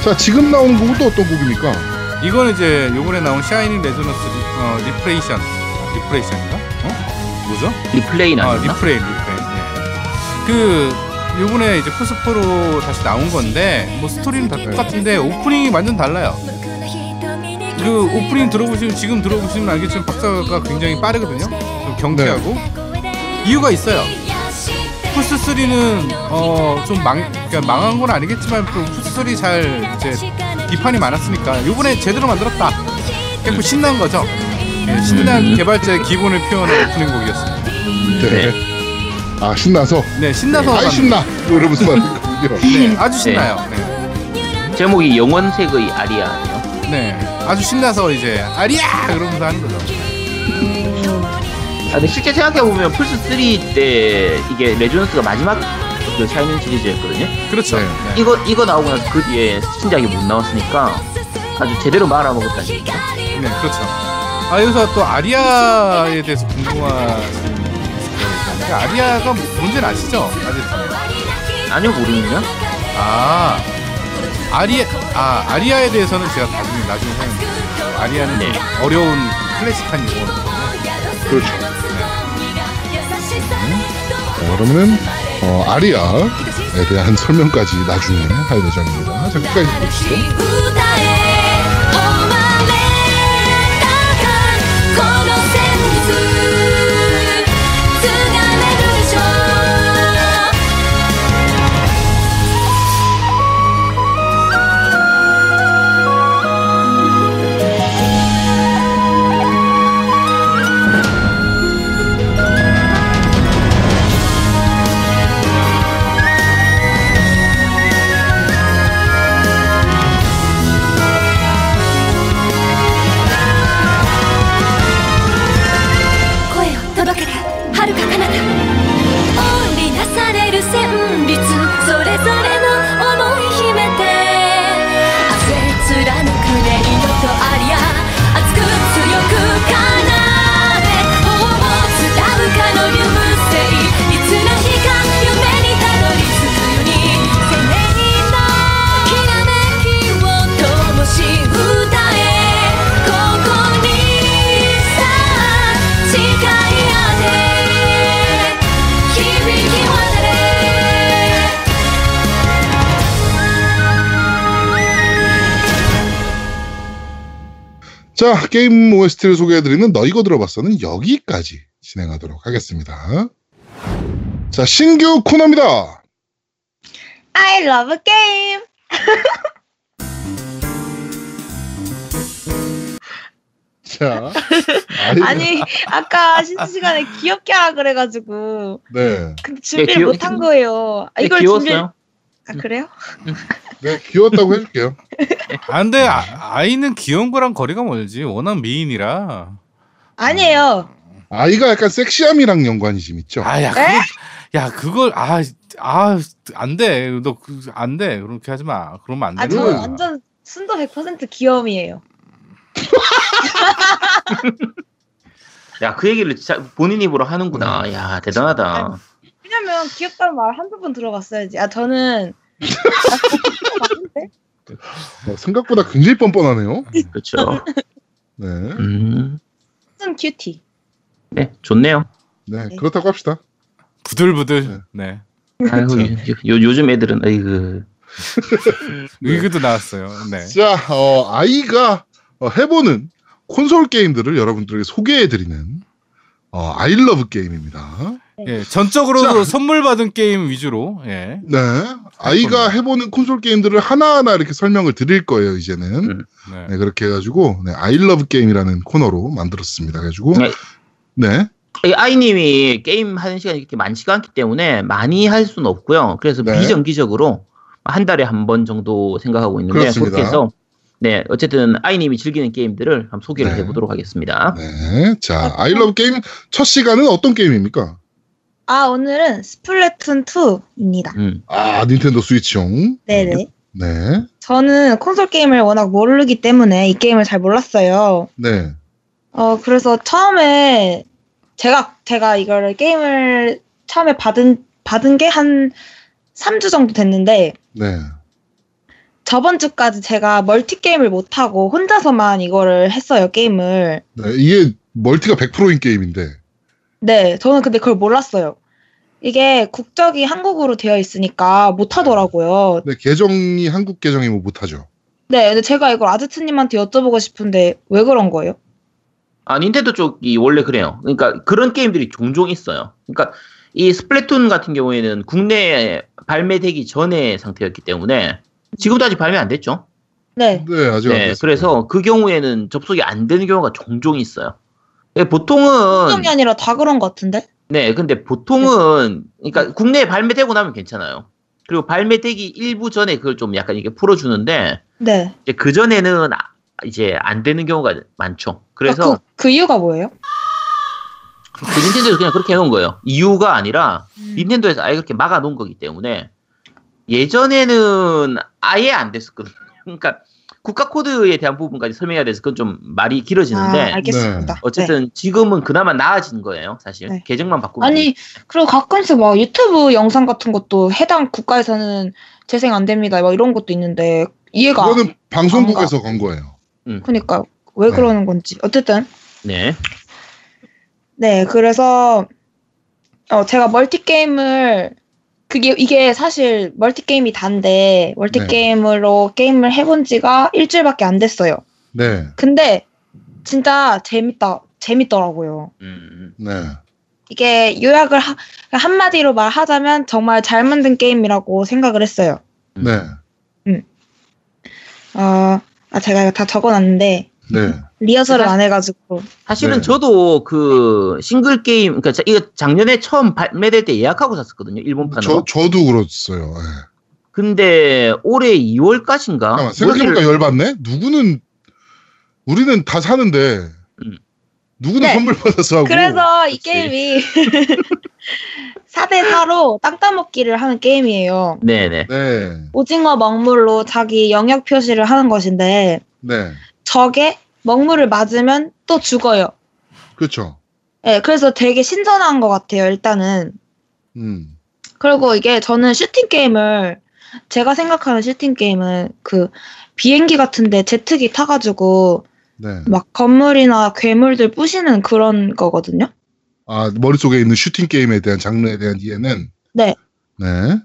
자, 지금 나오는 곡은 또 어떤 곡입니까? 이거는 이제 요번에 나온 샤이닝 레조넌스 리, 어, 리프레이션 리프레이션인가? 어? 뭐죠? 리플레이는 아 아니었나? 리프레인 리프레인 예. 그 요번에 이제 플스4로 다시 나온 건데 뭐 스토리는 다 똑같은데 오프닝이 완전 달라요 그 오프닝 들어보시면 지금 들어보시면 알겠지만 박자가 굉장히 빠르거든요 좀 경쾌하고 이유가 있어요 플스 3는 어좀 망, 그러니까 망한 건 아니겠지만 또 플스 3잘 이제 비판이 많았으니까 요번에 제대로 만들었다. 그냥 신난 거죠. 예, 신난 개발자의 기본을 표현한 오프닝 곡이었습니다. 네. 아, 신나서? 네, 신나서 아이, 만- 신나! 뭐 이러면서 만든 곡이요. 네, 아주 신나요. 네. 제목이 영원색의 아리아예요. 네, 아주 신나서 이제 아리야 그러면서 하는 거죠. 아, 근데 실제 생각해보면 플스3 때 이게 레조넌스가 마지막 그 샤이닝 시리즈였거든요. 그렇죠. 네. 네. 이거, 이거 나오고 나서 그 뒤에 신작이 못 나왔으니까 아주 제대로 말아먹었다는 얘기죠. 네, 그렇죠. 아 여기서 또 아리아에 대해서 궁금하신 그 아리아가 뭔지는 아시죠? 아직 아니요, 모르는요? 아 아리 아 아리아에 대해서는 제가 나중에 나중에 설명드릴게요. 아리아는 좀 네. 어려운 클래식한 용어거든요. 그렇죠. 자, 그러면은, 어, 아리아에 대한 설명까지 나중에 할 예정입니다. 자, 끝까지 보시죠. 자, 게임 OST를 소개해드리는 너 이거 들어봤어는 여기까지 진행하도록 하겠습니다. 자, 신규 코너입니다. I love game. 자, 아니 아까 쉬는 시간에 귀엽게 하라 그래가지고 네, 근데 준비를 귀여- 못한 거예요. 아, 네, 이걸 귀여웠어요. 준비. 아 그래요? 네, 귀여웠다고 해줄게요. 아 근데 아, 이는 귀여운 거랑 거리가 멀지. 워낙 미인이라. 아니에요. 아이가 약간 섹시함이랑 연관이 좀 있죠. 아 야 그거, 야 그걸 아 아 안 돼. 너안 돼. 그렇게 하지 마. 그러면 안아 되는 저는 거야. 완전 순도 100% 귀여움이에요. 야, 그 얘기를 진짜 본인 입으로 하는구나. 야, 대단하다. 왜냐면 귀엽다는 말 한두 번 들어봤어야지. 아 저는 어, 생각보다 굉장히 뻔뻔하네요. 그렇죠. 네, 음, 무슨 큐티. 네, 좋네요. 네, 그렇다고 합시다. 부들부들. 네. 아이고, 요, 요- 요즘 애들은, 아이고. 의그도 나왔어요. 네. 자, 어, 아이가 어, 해보는 콘솔 게임들을 여러분들에게 소개해드리는 어, 아이러브 게임입니다. 예, 전적으로 자. 선물 받은 게임 위주로. 예. 네, 아이가 해보는 콘솔 게임들을 하나하나 이렇게 설명을 드릴 거예요, 이제는. 음. 네. 네, 그렇게 해가지고, 네, 아이러브 게임이라는 코너로 만들었습니다. 그래가지고, 네. 네, 이 아이님이 게임 하는 시간이 그렇게 많지가 않기 때문에 많이 할 수는 없고요. 그래서 네. 비정기적으로 한 달에 한 번 정도 생각하고 있는데 그렇습니다. 그렇게 해서 네 어쨌든 아이님이 즐기는 게임들을 한번 소개를 네. 해보도록 하겠습니다. 네. 자, 아이러브 게임 첫 시간은 어떤 게임입니까? 아 오늘은 스플래툰 2입니다. 음. 아, 닌텐도 스위치용. 네네. 네, 저는 콘솔 게임을 워낙 모르기 때문에 이 게임을 잘 몰랐어요. 네, 어 그래서 처음에 제가 제가 이거를 게임을 처음에 받은 받은 게 한 3주 정도 됐는데 네. 저번 주까지 제가 멀티 게임을 못 하고 혼자서만 이거를 했어요 게임을. 네, 이게 멀티가 100%인 게임인데, 네, 저는 근데 그걸 몰랐어요. 이게 국적이 한국으로 되어 있으니까 못 하더라고요. 네, 계정이 한국 계정이면 못하죠. 네, 근데 제가 이걸 아즈트님한테 여쭤보고 싶은데 왜 그런 거예요? 아 닌텐도 쪽이 원래 그래요. 그러니까 그런 게임들이 종종 있어요. 그러니까 이 스플래툰 같은 경우에는 국내에 발매되기 전의 상태였기 때문에 지금도 아직 발매 안 됐죠. 네, 네, 아직 안 네, 됐어요. 그래서 그 경우에는 접속이 안 되는 경우가 종종 있어요. 네, 보통은 국적이 아니라 다 그런 것 같은데? 네, 근데 보통은 그러니까 국내에 발매되고 나면 괜찮아요. 그리고 발매되기 일부 전에 그걸 좀 약간 이게 풀어주는데 네. 이제 그 전에는 아- 이제 안 되는 경우가 많죠. 그래서 아, 그, 그 이유가 뭐예요? 그 닌텐도에서 그냥 그렇게 해놓은 거예요. 이유가 아니라 음. 닌텐도에서 아예 그렇게 막아놓은 거기 때문에 예전에는 아예 안 됐었거든요. 그러니까 국가 코드에 대한 부분까지 설명해야 돼서 그건 좀 말이 길어지는데 아, 알겠습니다. 네. 어쨌든 지금은 그나마 나아진 거예요. 사실 네. 계정만 바꾸면 아니, 그리고 가끔씩 막 유튜브 영상 같은 것도 해당 국가에서는 재생 안 됩니다. 막 이런 것도 있는데 이해가 안 그거는 방송국에서 건 거예요. 그러니까 왜 네. 그러는 건지. 어쨌든 네. 네, 그래서 어, 제가 멀티 게임을 그게 이게 사실 멀티 게임이 단데 멀티 네. 게임으로 게임을 해본 지가 일주일밖에 안 됐어요. 네, 근데 진짜 재밌다 재밌더라고요. 음, 네. 이게 요약을 하- 한마디로 말하자면 정말 잘 만든 게임이라고 생각을 했어요. 네, 어, 아 제가 이거 다 적어놨는데 네. 리허설을 안 해가지고 사실은 네. 저도 그 싱글 게임, 그러니까 자- 이거 작년에 처음 발매될 때 예약하고 샀었거든요. 일본판으로. 저, 저도 그렇어요. 네. 근데 올해 2월까지인가? 잠깐만, 생각해보니까 열받네? 누구는, 우리는 다 사는데, 음. 누구는 네. 선물 받아서 하고. 그래서 이 그치. 게임이 4대 4로 땅 따먹기를 하는 게임이에요. 네네. 네. 오징어 먹물로 자기 영역 표시를 하는 것인데 네. 적에 먹물을 맞으면 또 죽어요. 그렇죠. 네, 그래서 되게 신선한 것 같아요. 일단은 음. 그리고 이게 저는 슈팅 게임을 제가 생각하는 슈팅 게임은 그 비행기 같은데 제트기 타가지고 네. 막 건물이나 괴물들 부시는 그런 거거든요. 아, 머릿속에 있는 슈팅 게임에 대한 장르에 대한 이해는 네. 네.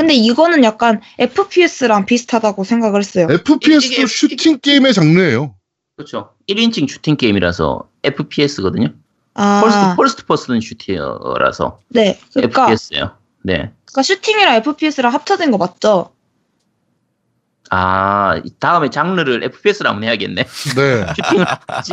근데 이거는 약간 FPS랑 비슷하다고 생각을 했어요. FPS도 이게- 슈팅 게임의 장르예요. 그렇죠. 1인칭 슈팅 게임이라서 FPS거든요. 아, first, first person 슈팅이라서 네. 그러니까, FPS예요. 네. 그러니까 슈팅이랑 FPS랑 합쳐진 거 맞죠? 아, 다음에 장르를 FPS로 한번 해야겠네. 네. 슈팅을 하지?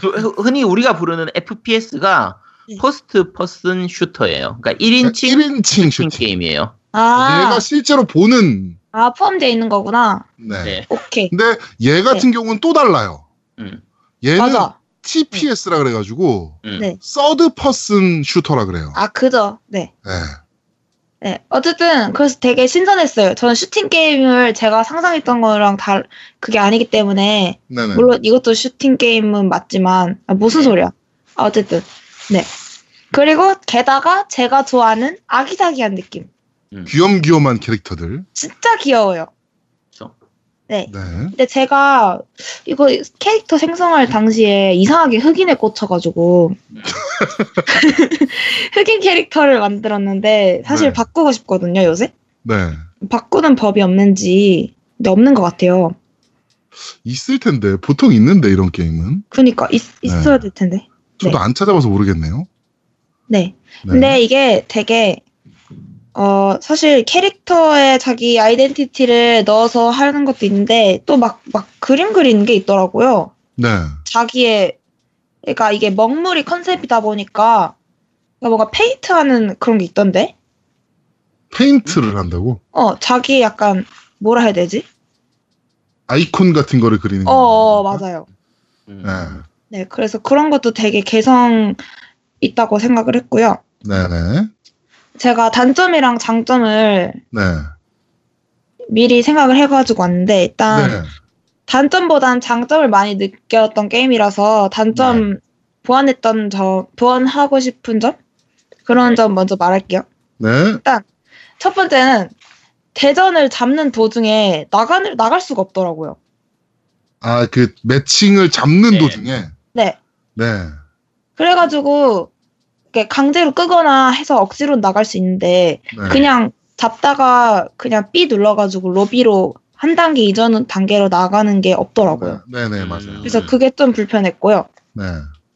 그, 흔히 우리가 부르는 FPS가 네. First Person Shooter예요. 그러니까 1인칭 1인칭 슈팅 슈팅. 게임이에요. 아, 얘가 실제로 보는 아 포함되어 있는 거구나. 네. 네. 오케이. 근데 얘 같은 경우는 또 달라요. 음. 얘는 맞아. TPS라 그래가지고 음. 네. Third Person Shooter라 그래요. 아, 그죠. 네. 네. 네. 어쨌든, 그래서 되게 신선했어요. 저는 슈팅 게임을 제가 상상했던 거랑 다, 그게 아니기 때문에, 네네. 물론 이것도 슈팅 게임은 맞지만, 아, 무슨 소리야. 아, 어쨌든. 네. 그리고 게다가 제가 좋아하는 아기자기한 느낌. 귀염귀염한 캐릭터들. 진짜 귀여워요. 그렇죠. 네. 네. 근데 제가 이거 캐릭터 생성할 당시에 이상하게 흑인에 꽂혀가지고 흑인 캐릭터를 만들었는데 사실 네. 바꾸고 싶거든요 요새 네. 바꾸는 법이 없는지 근데 없는 것 같아요. 있을 텐데 보통 있는데 이런 게임은 그니까 있, 있어야 될 텐데. 저도 네. 안 찾아봐서 모르겠네요. 네. 네. 근데 이게 되게 어 사실 캐릭터에 자기 아이덴티티를 넣어서 하는 것도 있는데 또 막 막 그림 그리는 게 있더라고요. 네. 자기의 그러니까 이게 먹물이 컨셉이다 보니까 그러니까 뭔가 페인트 하는 그런 게 있던데. 페인트를 한다고 어 자기 약간 뭐라 해야 되지? 아이콘 같은 거를 그리는 어, 어 거. 맞아요. 음. 네. 네 그래서 그런 것도 되게 개성 있다고 생각을 했고요. 네네. 제가 단점이랑 장점을 네. 미리 생각을 해가지고 왔는데 일단 네. 단점보단 장점을 많이 느꼈던 게임이라서 단점 보완했던 점 보완하고 싶은 점 그런 점 먼저 말할게요. 네. 첫 번째는 대전을 잡는 도중에 나가 나갈 수가 없더라고요. 아, 그 매칭을 잡는 네. 도중에. 네. 네. 그래가지고 강제로 끄거나 해서 억지로 나갈 수 있는데 네. 그냥 잡다가 그냥 B 눌러가지고 로비로 한 단계 이전 단계로 나가는 게 없더라고요. 네, 네, 음. 맞아요. 그래서 그게 좀 불편했고요. 네.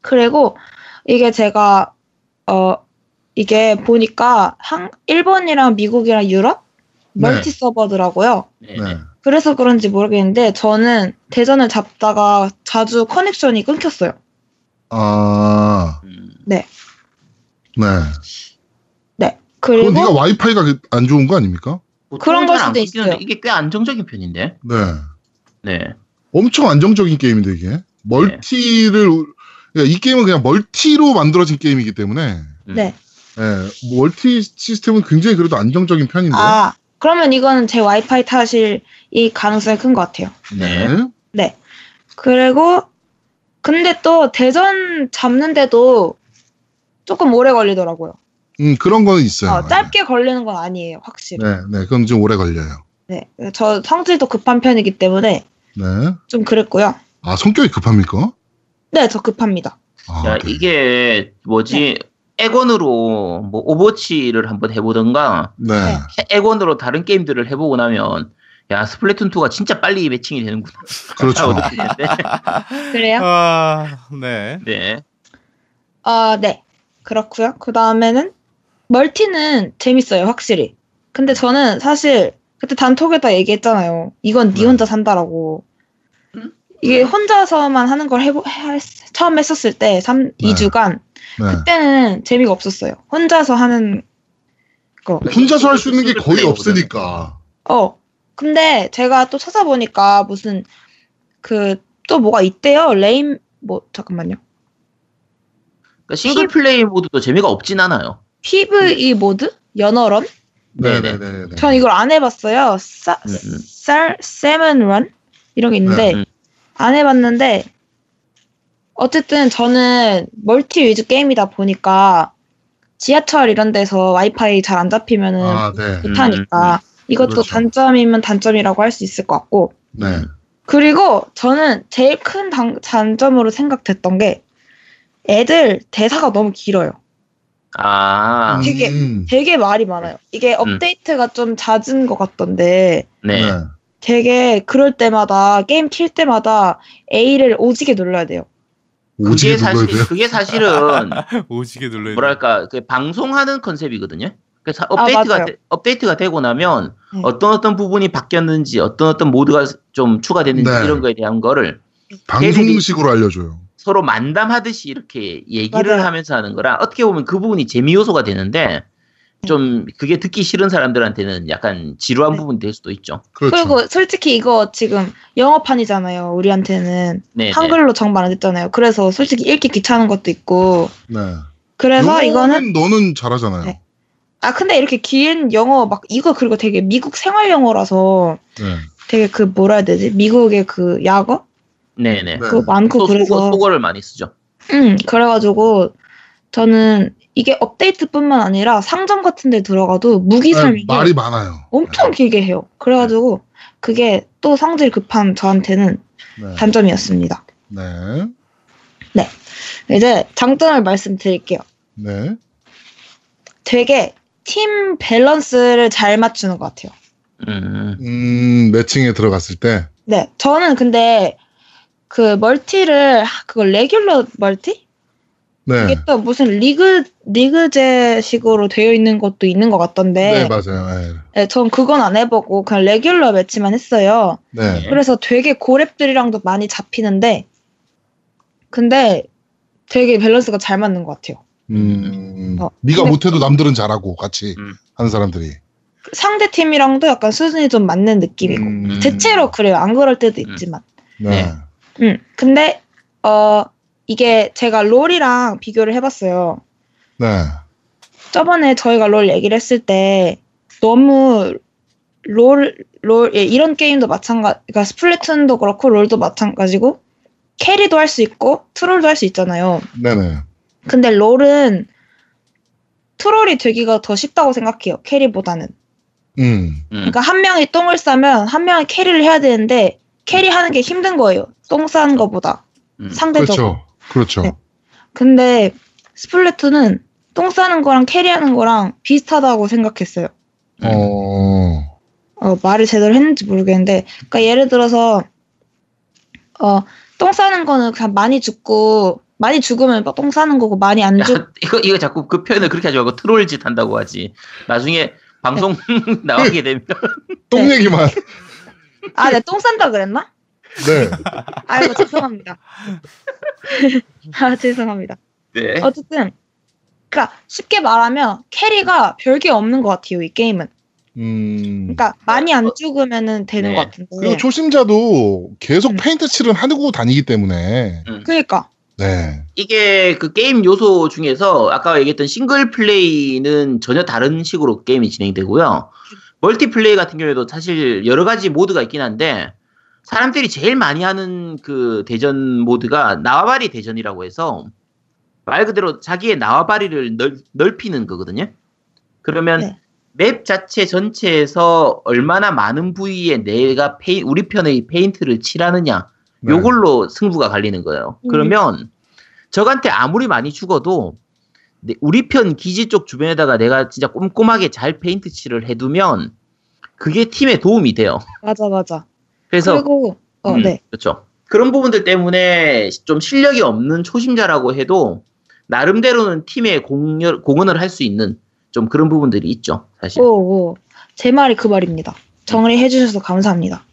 그리고 이게 제가 어 이게 보니까 한 일본이랑 미국이랑 유럽 네. 멀티 서버더라고요. 네. 네. 그래서 그런지 모르겠는데 저는 대전을 잡다가 자주 커넥션이 끊겼어요. 아, 음. 네. 네. 그리고 네가 와이파이가 그- 안 좋은 거 아닙니까? 그런 걸 수도 있어요. 이게 꽤 안정적인 편인데. 네. 네. 엄청 안정적인 게임인데 이게 멀티를 그러니까 이 게임은 그냥 멀티로 만들어진 게임이기 때문에 음. 네. 예, 멀티 시스템은 굉장히 그래도 안정적인 편인데. 아 그러면 이거는 제 와이파이 탓일 이 가능성이 큰 것 같아요. 네. 네. 그리고 근데 또 대전 잡는데도 조금 오래 걸리더라고요. 음, 그런 거는 있어요. 어, 짧게 걸리는 건 아니에요, 확실히. 네, 네, 그건 좀 오래 걸려요. 네. 저 성질도 급한 편이기 때문에 네. 좀 그랬고요. 아, 성격이 급합니까? 네, 저 급합니다. 아, 야, 네. 이게 뭐지? 엑원으로 뭐 오버워치를 한번 해보던가 네. 네. 엑원으로 다른 게임들을 해보고 나면 야 스플래툰 2가 진짜 빨리 매칭이 되는구나. 그렇죠. 그래요? 아, 네. 네. 아, 네. 그렇고요. 그 다음에는 multi는 재밌어요, 확실히. 근데 저는 사실 그때 단톡에다 얘기했잖아요. 이건 네 네. 혼자 산다라고. 음? 이게 혼자서만 하는 걸 해보, 해, 처음 했었을 때 3, 네. 2주간 네. 그때는 재미가 없었어요. 혼자서 하는 거. 혼자서 할 수 있는 게 거의. 없으니까. 어. 근데 제가 또 찾아보니까 무슨 그 또 뭐가 있대요. 레인 뭐 잠깐만요. 그러니까 싱글 플레이 모드도 재미가 없진 않아요. PVE 모드 연어런? 네네네. 전 이걸 안 해봤어요. 사, 음, 음. Salmon Run 이런 게 있는데 음. 안 해봤는데 어쨌든 저는 multi 위주 게임이다 보니까 지하철 이런 데서 와이파이 잘 안 잡히면은 아, 네. 못하니까 이것도 그렇죠. 단점이면 단점이라고 할 수 있을 것 같고 네. 그리고 저는 제일 큰 단, 단점으로 생각됐던 게 애들 대사가 너무 길어요. 아, 되게- 음, 되게 말이 많아요. 이게 업데이트가 좀 잦은 것 같던데 네. 네. 되게 그럴 때마다 게임 킬 때마다 A를 오지게 눌러야 돼요. 오지게 그게 눌러야 사실 돼요. 그게 사실은 오지게 눌러야 돼. 뭐랄까 그 방송하는 컨셉이거든요. 그래서 아, 업데이트가. 되, 업데이트가 되고 나면 네. 어떤 어떤 부분이 바뀌었는지 어떤 어떤 모드가 좀 추가됐는지 네. 이런 거에 대한 거를 방송식으로 알려줘요. 서로 만담하듯이 이렇게 얘기를 맞아요. 하면서 하는 거라 어떻게 보면 그 부분이 재미 요소가 되는데 좀 그게 듣기 싫은 사람들한테는 약간 지루한 네. 부분이 될 수도 있죠. 그렇죠. 그리고 솔직히 이거 지금 영어판이잖아요. 우리한테는 네. 한글로 정말 안 됐잖아요. 그래서 솔직히 읽기 귀찮은 것도 있고 네. 그래서 이거는 너는 잘하잖아요. 네. 아 근데 이렇게 긴 영어 막 이거 그리고 되게 미국 생활 영어라서 네. 되게 그 뭐라 해야 되지? 미국의 그 약어 네, 네. 네. 그거 많고 소- 그래서 속어, 속어 를 많이 쓰죠. 음 그래가지고 저는 이게 업데이트뿐만 아니라 상점 같은 데 들어가도 무기 네, 말이 많아요. 엄청 길게 해요. 그래가지고 그게 또 성질 급한 저한테는 네. 단점이었습니다. 네. 이제 장점을 말씀드릴게요. 네. 되게 팀 밸런스를 잘 맞추는 것 같아요. 음. 음, 매칭에 들어갔을 때. 네, 저는 근데 그 multi를 하- 그거 regular multi? 네. 이게 또 무슨 리그 리그제식으로 되어 있는 것도 있는 것 네, 같던데, 맞아요. 네. 네, 전 그건 안 해보고 그냥 regular match만 했어요. 네. 그래서 되게 고렙들이랑도 많이 잡히는데, 근데 되게 밸런스가 잘 맞는 것 같아요. 음, 어, 네가 못해도 남들은 잘하고 같이 음. 하는 사람들이. 상대 팀이랑도 약간 수준이 좀 맞는 느낌이고, 음, 대체로 그래요. 안 그럴 때도 음. 있지만. 네. 네. 음, 근데 어 이게 제가 롤이랑 비교를 해봤어요. 네. 저번에 저희가 롤 얘기를 했을 때 너무 롤, 롤, 예, 이런 게임도 마찬가지, 그러니까 스플래툰도 그렇고 롤도 마찬가지고 carry도 할 수 있고 troll도 할 수 있잖아요. 네네. 근데 롤은 troll이 되기가 더 쉽다고 생각해요. carry보다는. 음. 음. 그러니까 한 명이 똥을 싸면 한 명이 carry를 해야 되는데 carry하는 게 힘든 거예요. 똥 싸는 거보다 음. 상대적으로. 그렇죠. 그렇죠. 네. 근데 스플래툰은 똥 싸는 거랑 carry하는 거랑 비슷하다고 생각했어요. 어. 어, 말을 제대로 했는지 모르겠는데, 그러니까 예를 들어서 어, 똥 싸는 거는 그냥 많이 죽고 많이 죽으면 똥 싸는 거고 많이 안 죽. 야, 이거 이거 자꾸 그 표현을 그렇게 하지 말고 트롤 짓 한다고 하지. 나중에 방송 나가게 되면 똥 네. 얘기만. 아, 내가 똥 싼다 그랬나? 네. 아이고 죄송합니다. 아 죄송합니다. 네. 어쨌든 그러니까 쉽게 말하면 캐리가 별게 없는 것 같아요 이 게임은. 음. 그러니까 많이 안 죽으면은 되는 네. 것 같은데. 그리고 초심자도 계속 음. 페인트 칠은 하고 다니기 때문에. 그러니까 네. 이게 그 게임 요소 중에서 아까 얘기했던 싱글 플레이는 전혀 다른 식으로 게임이 진행되고요. multi play 같은 경우에도 사실 여러 가지 모드가 있긴 한데 사람들이 제일 많이 하는 그 대전 모드가 나와바리 대전이라고 해서 말 그대로 자기의 나와바리를 넓, 넓히는 거거든요. 그러면 네. map 자체 전체에서 얼마나 많은 부위에 내가 페인, 우리 편의 페인트를 칠하느냐 네. 요걸로 승부가 갈리는 거예요. 음. 그러면 적한테 아무리 많이 죽어도 내- 우리 편 기지 쪽 주변에다가 내가 진짜 꼼꼼하게 잘 페인트 칠을 해두면 그게 팀에 도움이 돼요. 맞아 맞아. 그래서 그리고 어 음, 네. 그렇죠. 그런 부분들 때문에 좀 실력이 없는 초심자라고 해도 나름대로는 팀에 공연, 공헌을 할 수 있는 좀 그런 부분들이 있죠. 사실. 오, 오. 제 말이 그 말입니다. 정리해 주셔서 감사합니다.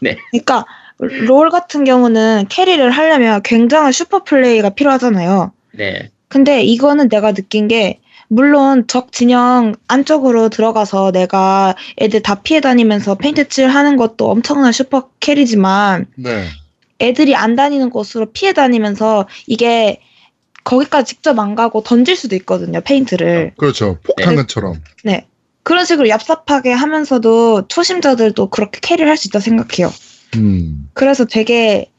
네. 그러니까 롤 같은 경우는 carry를 하려면 굉장한 슈퍼 플레이가 필요하잖아요. 네. 근데 이거는 내가 느낀 게 물론 적 진영 안쪽으로 들어가서 내가 애들 다 피해 다니면서 페인트 칠 하는 것도 엄청난 super carry지만 네. 애들이 안 다니는 곳으로 피해 다니면서 이게 거기까지 직접 안 가고 던질 수도 있거든요, 페인트를. 그렇죠. 폭탄처럼. 네. 그런 식으로 얍삽하게 하면서도 초심자들도 그렇게 캐리를 할 수 있다 생각해요. 음. 그래서 되게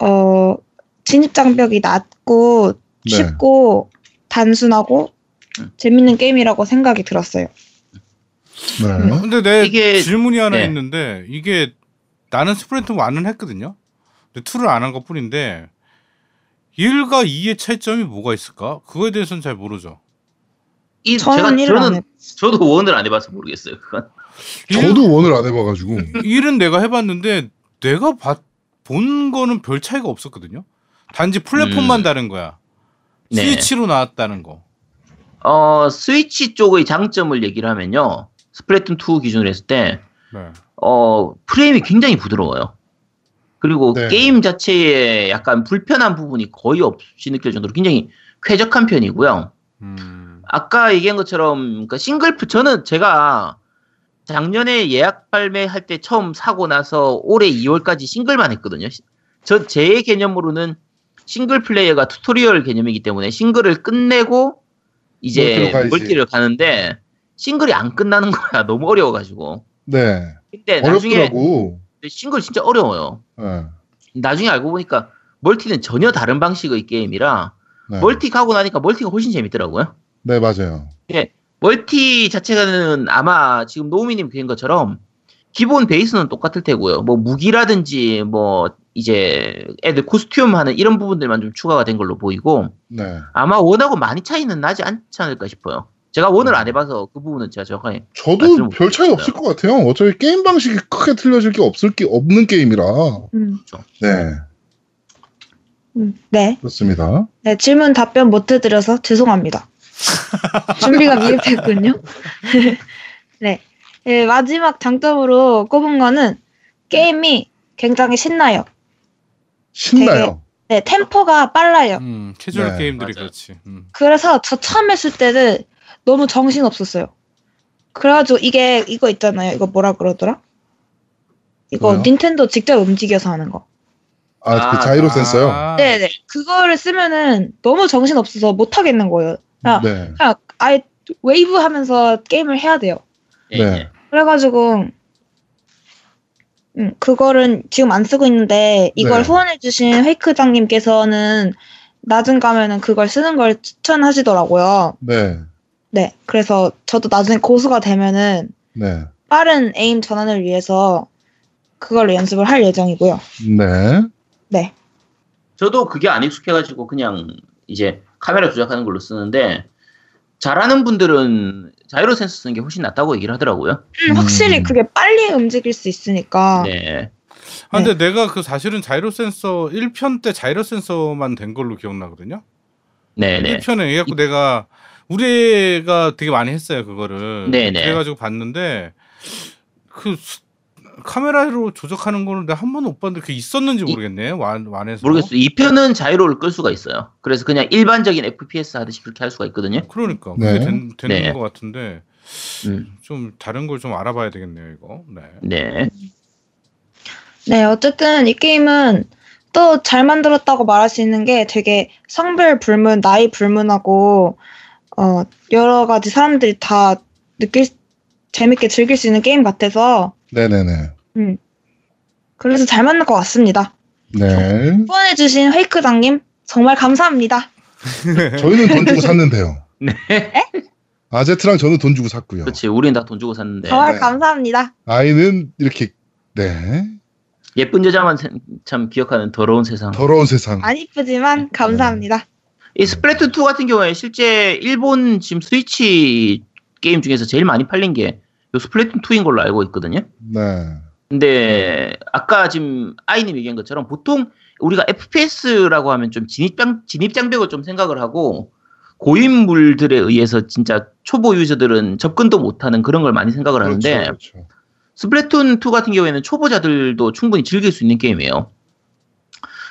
어 진입 장벽이 낮고 네. 쉽고 단순하고 음. 재밌는 게임이라고 생각이 들었어요. 네. 근데 내 이게- 질문이 하나 네. 있는데 이게 나는 스플래툰 1은 했거든요. 근데 2를 안 한 것 뿐인데 1과 2의 차이점이 뭐가 있을까? 그거에 대해서는 잘 모르죠. 이, 저는 제가 저는 해. 저도 one을 안 해봐서 모르겠어요. 그건. 저도 one을 안 해봐가지고. 1은 내가 해봤는데 내가 봤- 본 거는 별 차이가 없었거든요. 단지 플랫폼만 음. 다른 거야. 네. 스위치로 나왔다는 거. 어 스위치 쪽의 장점을 얘기를 하면요. 스플래툰 2 기준으로 했을 때 네. 어, 프레임이 굉장히 부드러워요. 그리고 네. 게임 자체에 약간 불편한 부분이 거의 없이 느낄 정도로 굉장히 쾌적한 편이고요. 음. 아까 얘기한 것처럼 그 싱글플 저는 제가 작년에 예약 발매할 때 처음 사고 나서 올해 2월까지 싱글만 했거든요. 저 제 개념으로는 싱글 플레이어가 tutorial 개념이기 때문에 싱글을 끝내고 이제. 멀티를 가는데 싱글이 안 끝나는 거야. 너무 어려워가지고. 네. 근데 나중에 어렵더라고. 싱글 진짜 어려워요. 네. 나중에 알고 보니까 멀티는 전혀 다른 방식의 게임이라 네. 멀티 가고 나니까 멀티가 훨씬 재밌더라고요. 네, 맞아요. 멀티 자체가는 아마 지금 노우미님 그린 것처럼 기본 베이스는 똑같을 테고요. 뭐 무기라든지 뭐 이제 애들 costume 하는 이런 부분들만 좀 추가가 된 걸로 보이고 네. 아마 one하고 많이 차이는 나지 않지 않을까 싶어요. 제가 원을 안 해봐서 그 부분은 제가 정확하게 저도 별 차이 없을 것 같아요. 어차피 게임 방식이 크게 틀려질 게 없을 게 없는 게임이라. 음, 네, 음, 네. 그렇습니다. 네, 질문 답변 못 해드려서 죄송합니다. 준비가 미흡했군요. 네. 네, 마지막 장점으로 꼽은 거는 게임이 굉장히 신나요. 신나요. 네, 템포가 빨라요. 음, 캐주얼 네, 게임들이 맞아요. 그렇지. 음. 그래서 저 처음 했을 때는 너무 정신 없었어요. 그래가지고 이게 이거 있잖아요. 이거 뭐라 그러더라? 이거 뭐요? 닌텐도 직접 움직여서 하는 거. 아, 그 아, 자이로 센서요. 아, 네네. 그거를 쓰면은 너무 정신 없어서 못 하겠는 거예요. 그냥, 네. 그냥 아예 웨이브 하면서 게임을 해야 돼요. 예, 네. 예. 그래가지고 음, 그거를 지금 안 쓰고 있는데 이걸 네. 후원해주신 회크장님께서는 나중 가면은 그걸 쓰는 걸 추천하시더라고요. 네. 네, 그래서 저도 나중에 고수가 되면은 네. 빠른 에임 전환을 위해서 그걸로 연습을 할 예정이고요. 네. 네, 저도 그게 안 익숙해가지고 그냥 이제 카메라 조작하는 걸로 쓰는데 잘하는 분들은 자이로 센서 쓰는 게 훨씬 낫다고 얘기를 하더라고요. 음, 확실히 음. 그게 빨리 움직일 수 있으니까. 네. 아, 근데 내가 그 사실은 자이로 센서 1편 때 자이로 센서만 된 걸로 기억나거든요. 네 네. 1편에 해갖고 내가 우리 애가 되게 많이 했어요 그거를. 네 네. 그래가지고 봤는데 그 수- 카메라로 조작하는 거는 내가 한 번도 못 봤는데 그게 있었는지 이- 모르겠네. 완 완에서. 모르겠어요. 이 편은 자이로를 끌 수가 있어요. 그래서 그냥 일반적인 FPS 하듯이 그렇게 할 수가 있거든요. 그러니까 네. 그게 된, 되는 네. 것 같은데 음, 좀 다른 걸 좀 알아봐야 되겠네요 이거. 네. 네. 네, 어쨌든 이 게임은 또 잘 만들었다고 말할 수 있는 게 되게 성별 불문, 나이 불문하고 어, 여러 가지 사람들이 다 느낄 수- 재밌게 즐길 수 있는 게임 같아서 네네네. 음. 그래서 잘 만든 것 같습니다. 네. 후원해주신 회이크장님 정말 감사합니다. 저희는 돈 주고 샀는데요. 네. 아제트랑 저는 돈 주고 샀고요. 그렇지. 우리는 다 돈 주고 샀는데 정말 네. 감사합니다. 아이는 이렇게 네 예쁜 여자만 세- 참 기억하는 더러운 세상. 더러운 세상. 안 이쁘지만 감사합니다. 이 스플래툰 2 같은 경우에 실제 일본 지금 스위치 게임 중에서 제일 많이 팔린 게 요 스플래툰 2인 걸로 알고 있거든요. 네. 근데 아까 지금 아이님 얘기한 것처럼 보통 우리가 FPS라고 하면 좀 진입장 진입장벽을 좀 생각을 하고 고인물들에 의해서 진짜 초보 유저들은 접근도 못하는 그런 걸 많이 생각을 하는데 그렇죠. 그렇죠. 스플래툰 2 같은 경우에는 초보자들도 충분히 즐길 수 있는 게임이에요.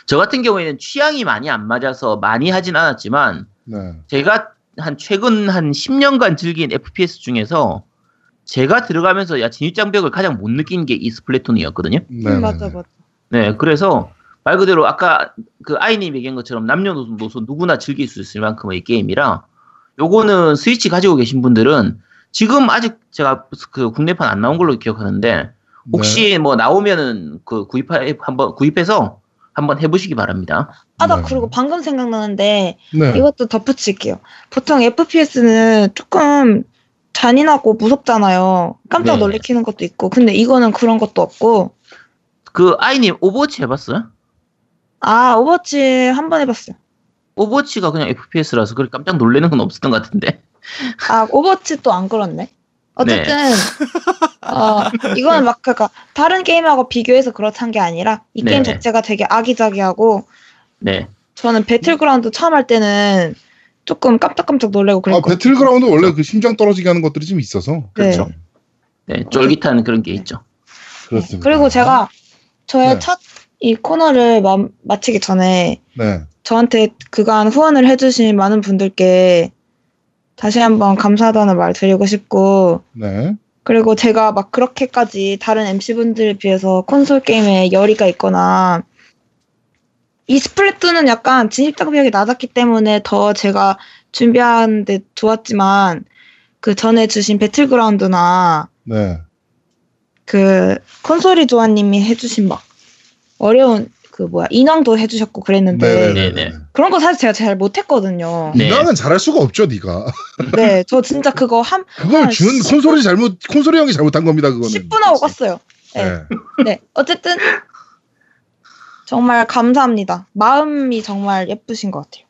저 같은 경우에는 취향이 많이 안 맞아서 많이 하진 않았지만 네. 제가 한 최근 한 10년간 즐긴 FPS 중에서 제가 들어가면서 야 진입장벽을 가장 못 느낀 게 이 스플래툰이었거든요. 네. 음, 맞아, 맞아. 네, 그래서 말 그대로 아까 그 아이님 얘기한 것처럼 남녀노소 누구나 즐길 수 있을 만큼의 게임이라 요거는 스위치 가지고 계신 분들은 지금 아직 제가 그 국내판 안 나온 걸로 기억하는데 혹시 뭐 나오면은 그 구입해 한번 구입해서 한번 해보시기 바랍니다. 아, 나 네. 그리고 방금 생각나는데 네. 이것도 덧붙일게요. 보통 FPS는 조금 잔인하고 무섭잖아요. 깜짝 네. 놀래키는 것도 있고. 근데 이거는 그런 것도 없고. 그 아이님 오버워치 해봤어요? 아, 오버워치 한 번 해봤어요. 오버워치가 그냥 FPS라서 그렇게 깜짝 놀래는 건 없었던 것 같은데. 아, 오버워치 또 안 그렇네. 어쨌든, 어, 이거는 막, 그니까, 다른 게임하고 비교해서 그렇다는 게 아니라, 이 네. 게임 자체가 되게 아기자기하고, 네. 저는 배틀그라운드 처음 할 때는 조금 깜짝깜짝 놀래고 아, 그랬거든요. 배틀그라운드 원래 그 심장 떨어지게 하는 것들이 좀 있어서 그렇죠. 네, 쫄깃한 그런 게 있죠. 그렇습니다. 그리고 제가 저의 네. 첫이 코너를 마, 마치기 전에 네. 저한테 그간 후원을 해주신 많은 분들께 다시 한번 감사하다는 말 드리고 싶고 네. 그리고 제가 막 그렇게까지 다른 MC분들에 비해서 콘솔 게임에 열의가 있거나 이 스플래툰은 약간 진입장벽이 낮았기 때문에 더 제가 준비하는데 좋았지만 그 전에 주신 배틀그라운드나 네. 그 콘솔이 조아님이 해주신 막 어려운 그 뭐야 인왕도 해주셨고 그랬는데 네. 네. 그런 거 사실 제가 잘 못했거든요. 네. 인왕은 잘할 수가 없죠, 네가. 네, 저 진짜 그거 한 그걸 아, 주는 씨. 콘솔이 잘못 콘솔이 형이 잘못한 겁니다, 그거는. 10분 하고 갔어요. 네. 네. 네, 어쨌든 정말 감사합니다. 마음이 정말 예쁘신 것 같아요.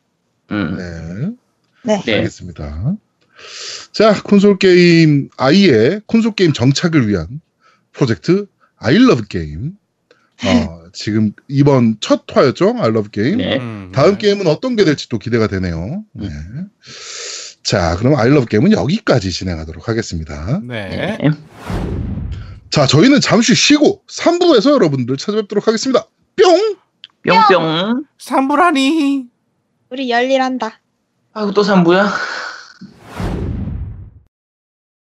음. 네. 네, 네. 알겠습니다. 자, 콘솔 게임 아이의 콘솔 게임 정착을 위한 프로젝트 I Love Game. 어, 지금 이번 첫 화였죠? I Love Game. 네. 음, 다음 네. 게임은 어떤 게 될지 또 기대가 되네요. 네. 자, 그럼 I Love Game은 여기까지 진행하도록 하겠습니다. 네. 네. 자, 저희는 잠시 쉬고 3부에서 여러분들 찾아뵙도록 하겠습니다. 뿅! 뿅뿅. 삼부라니. 우리 열일한다. 아이고 또 3부야?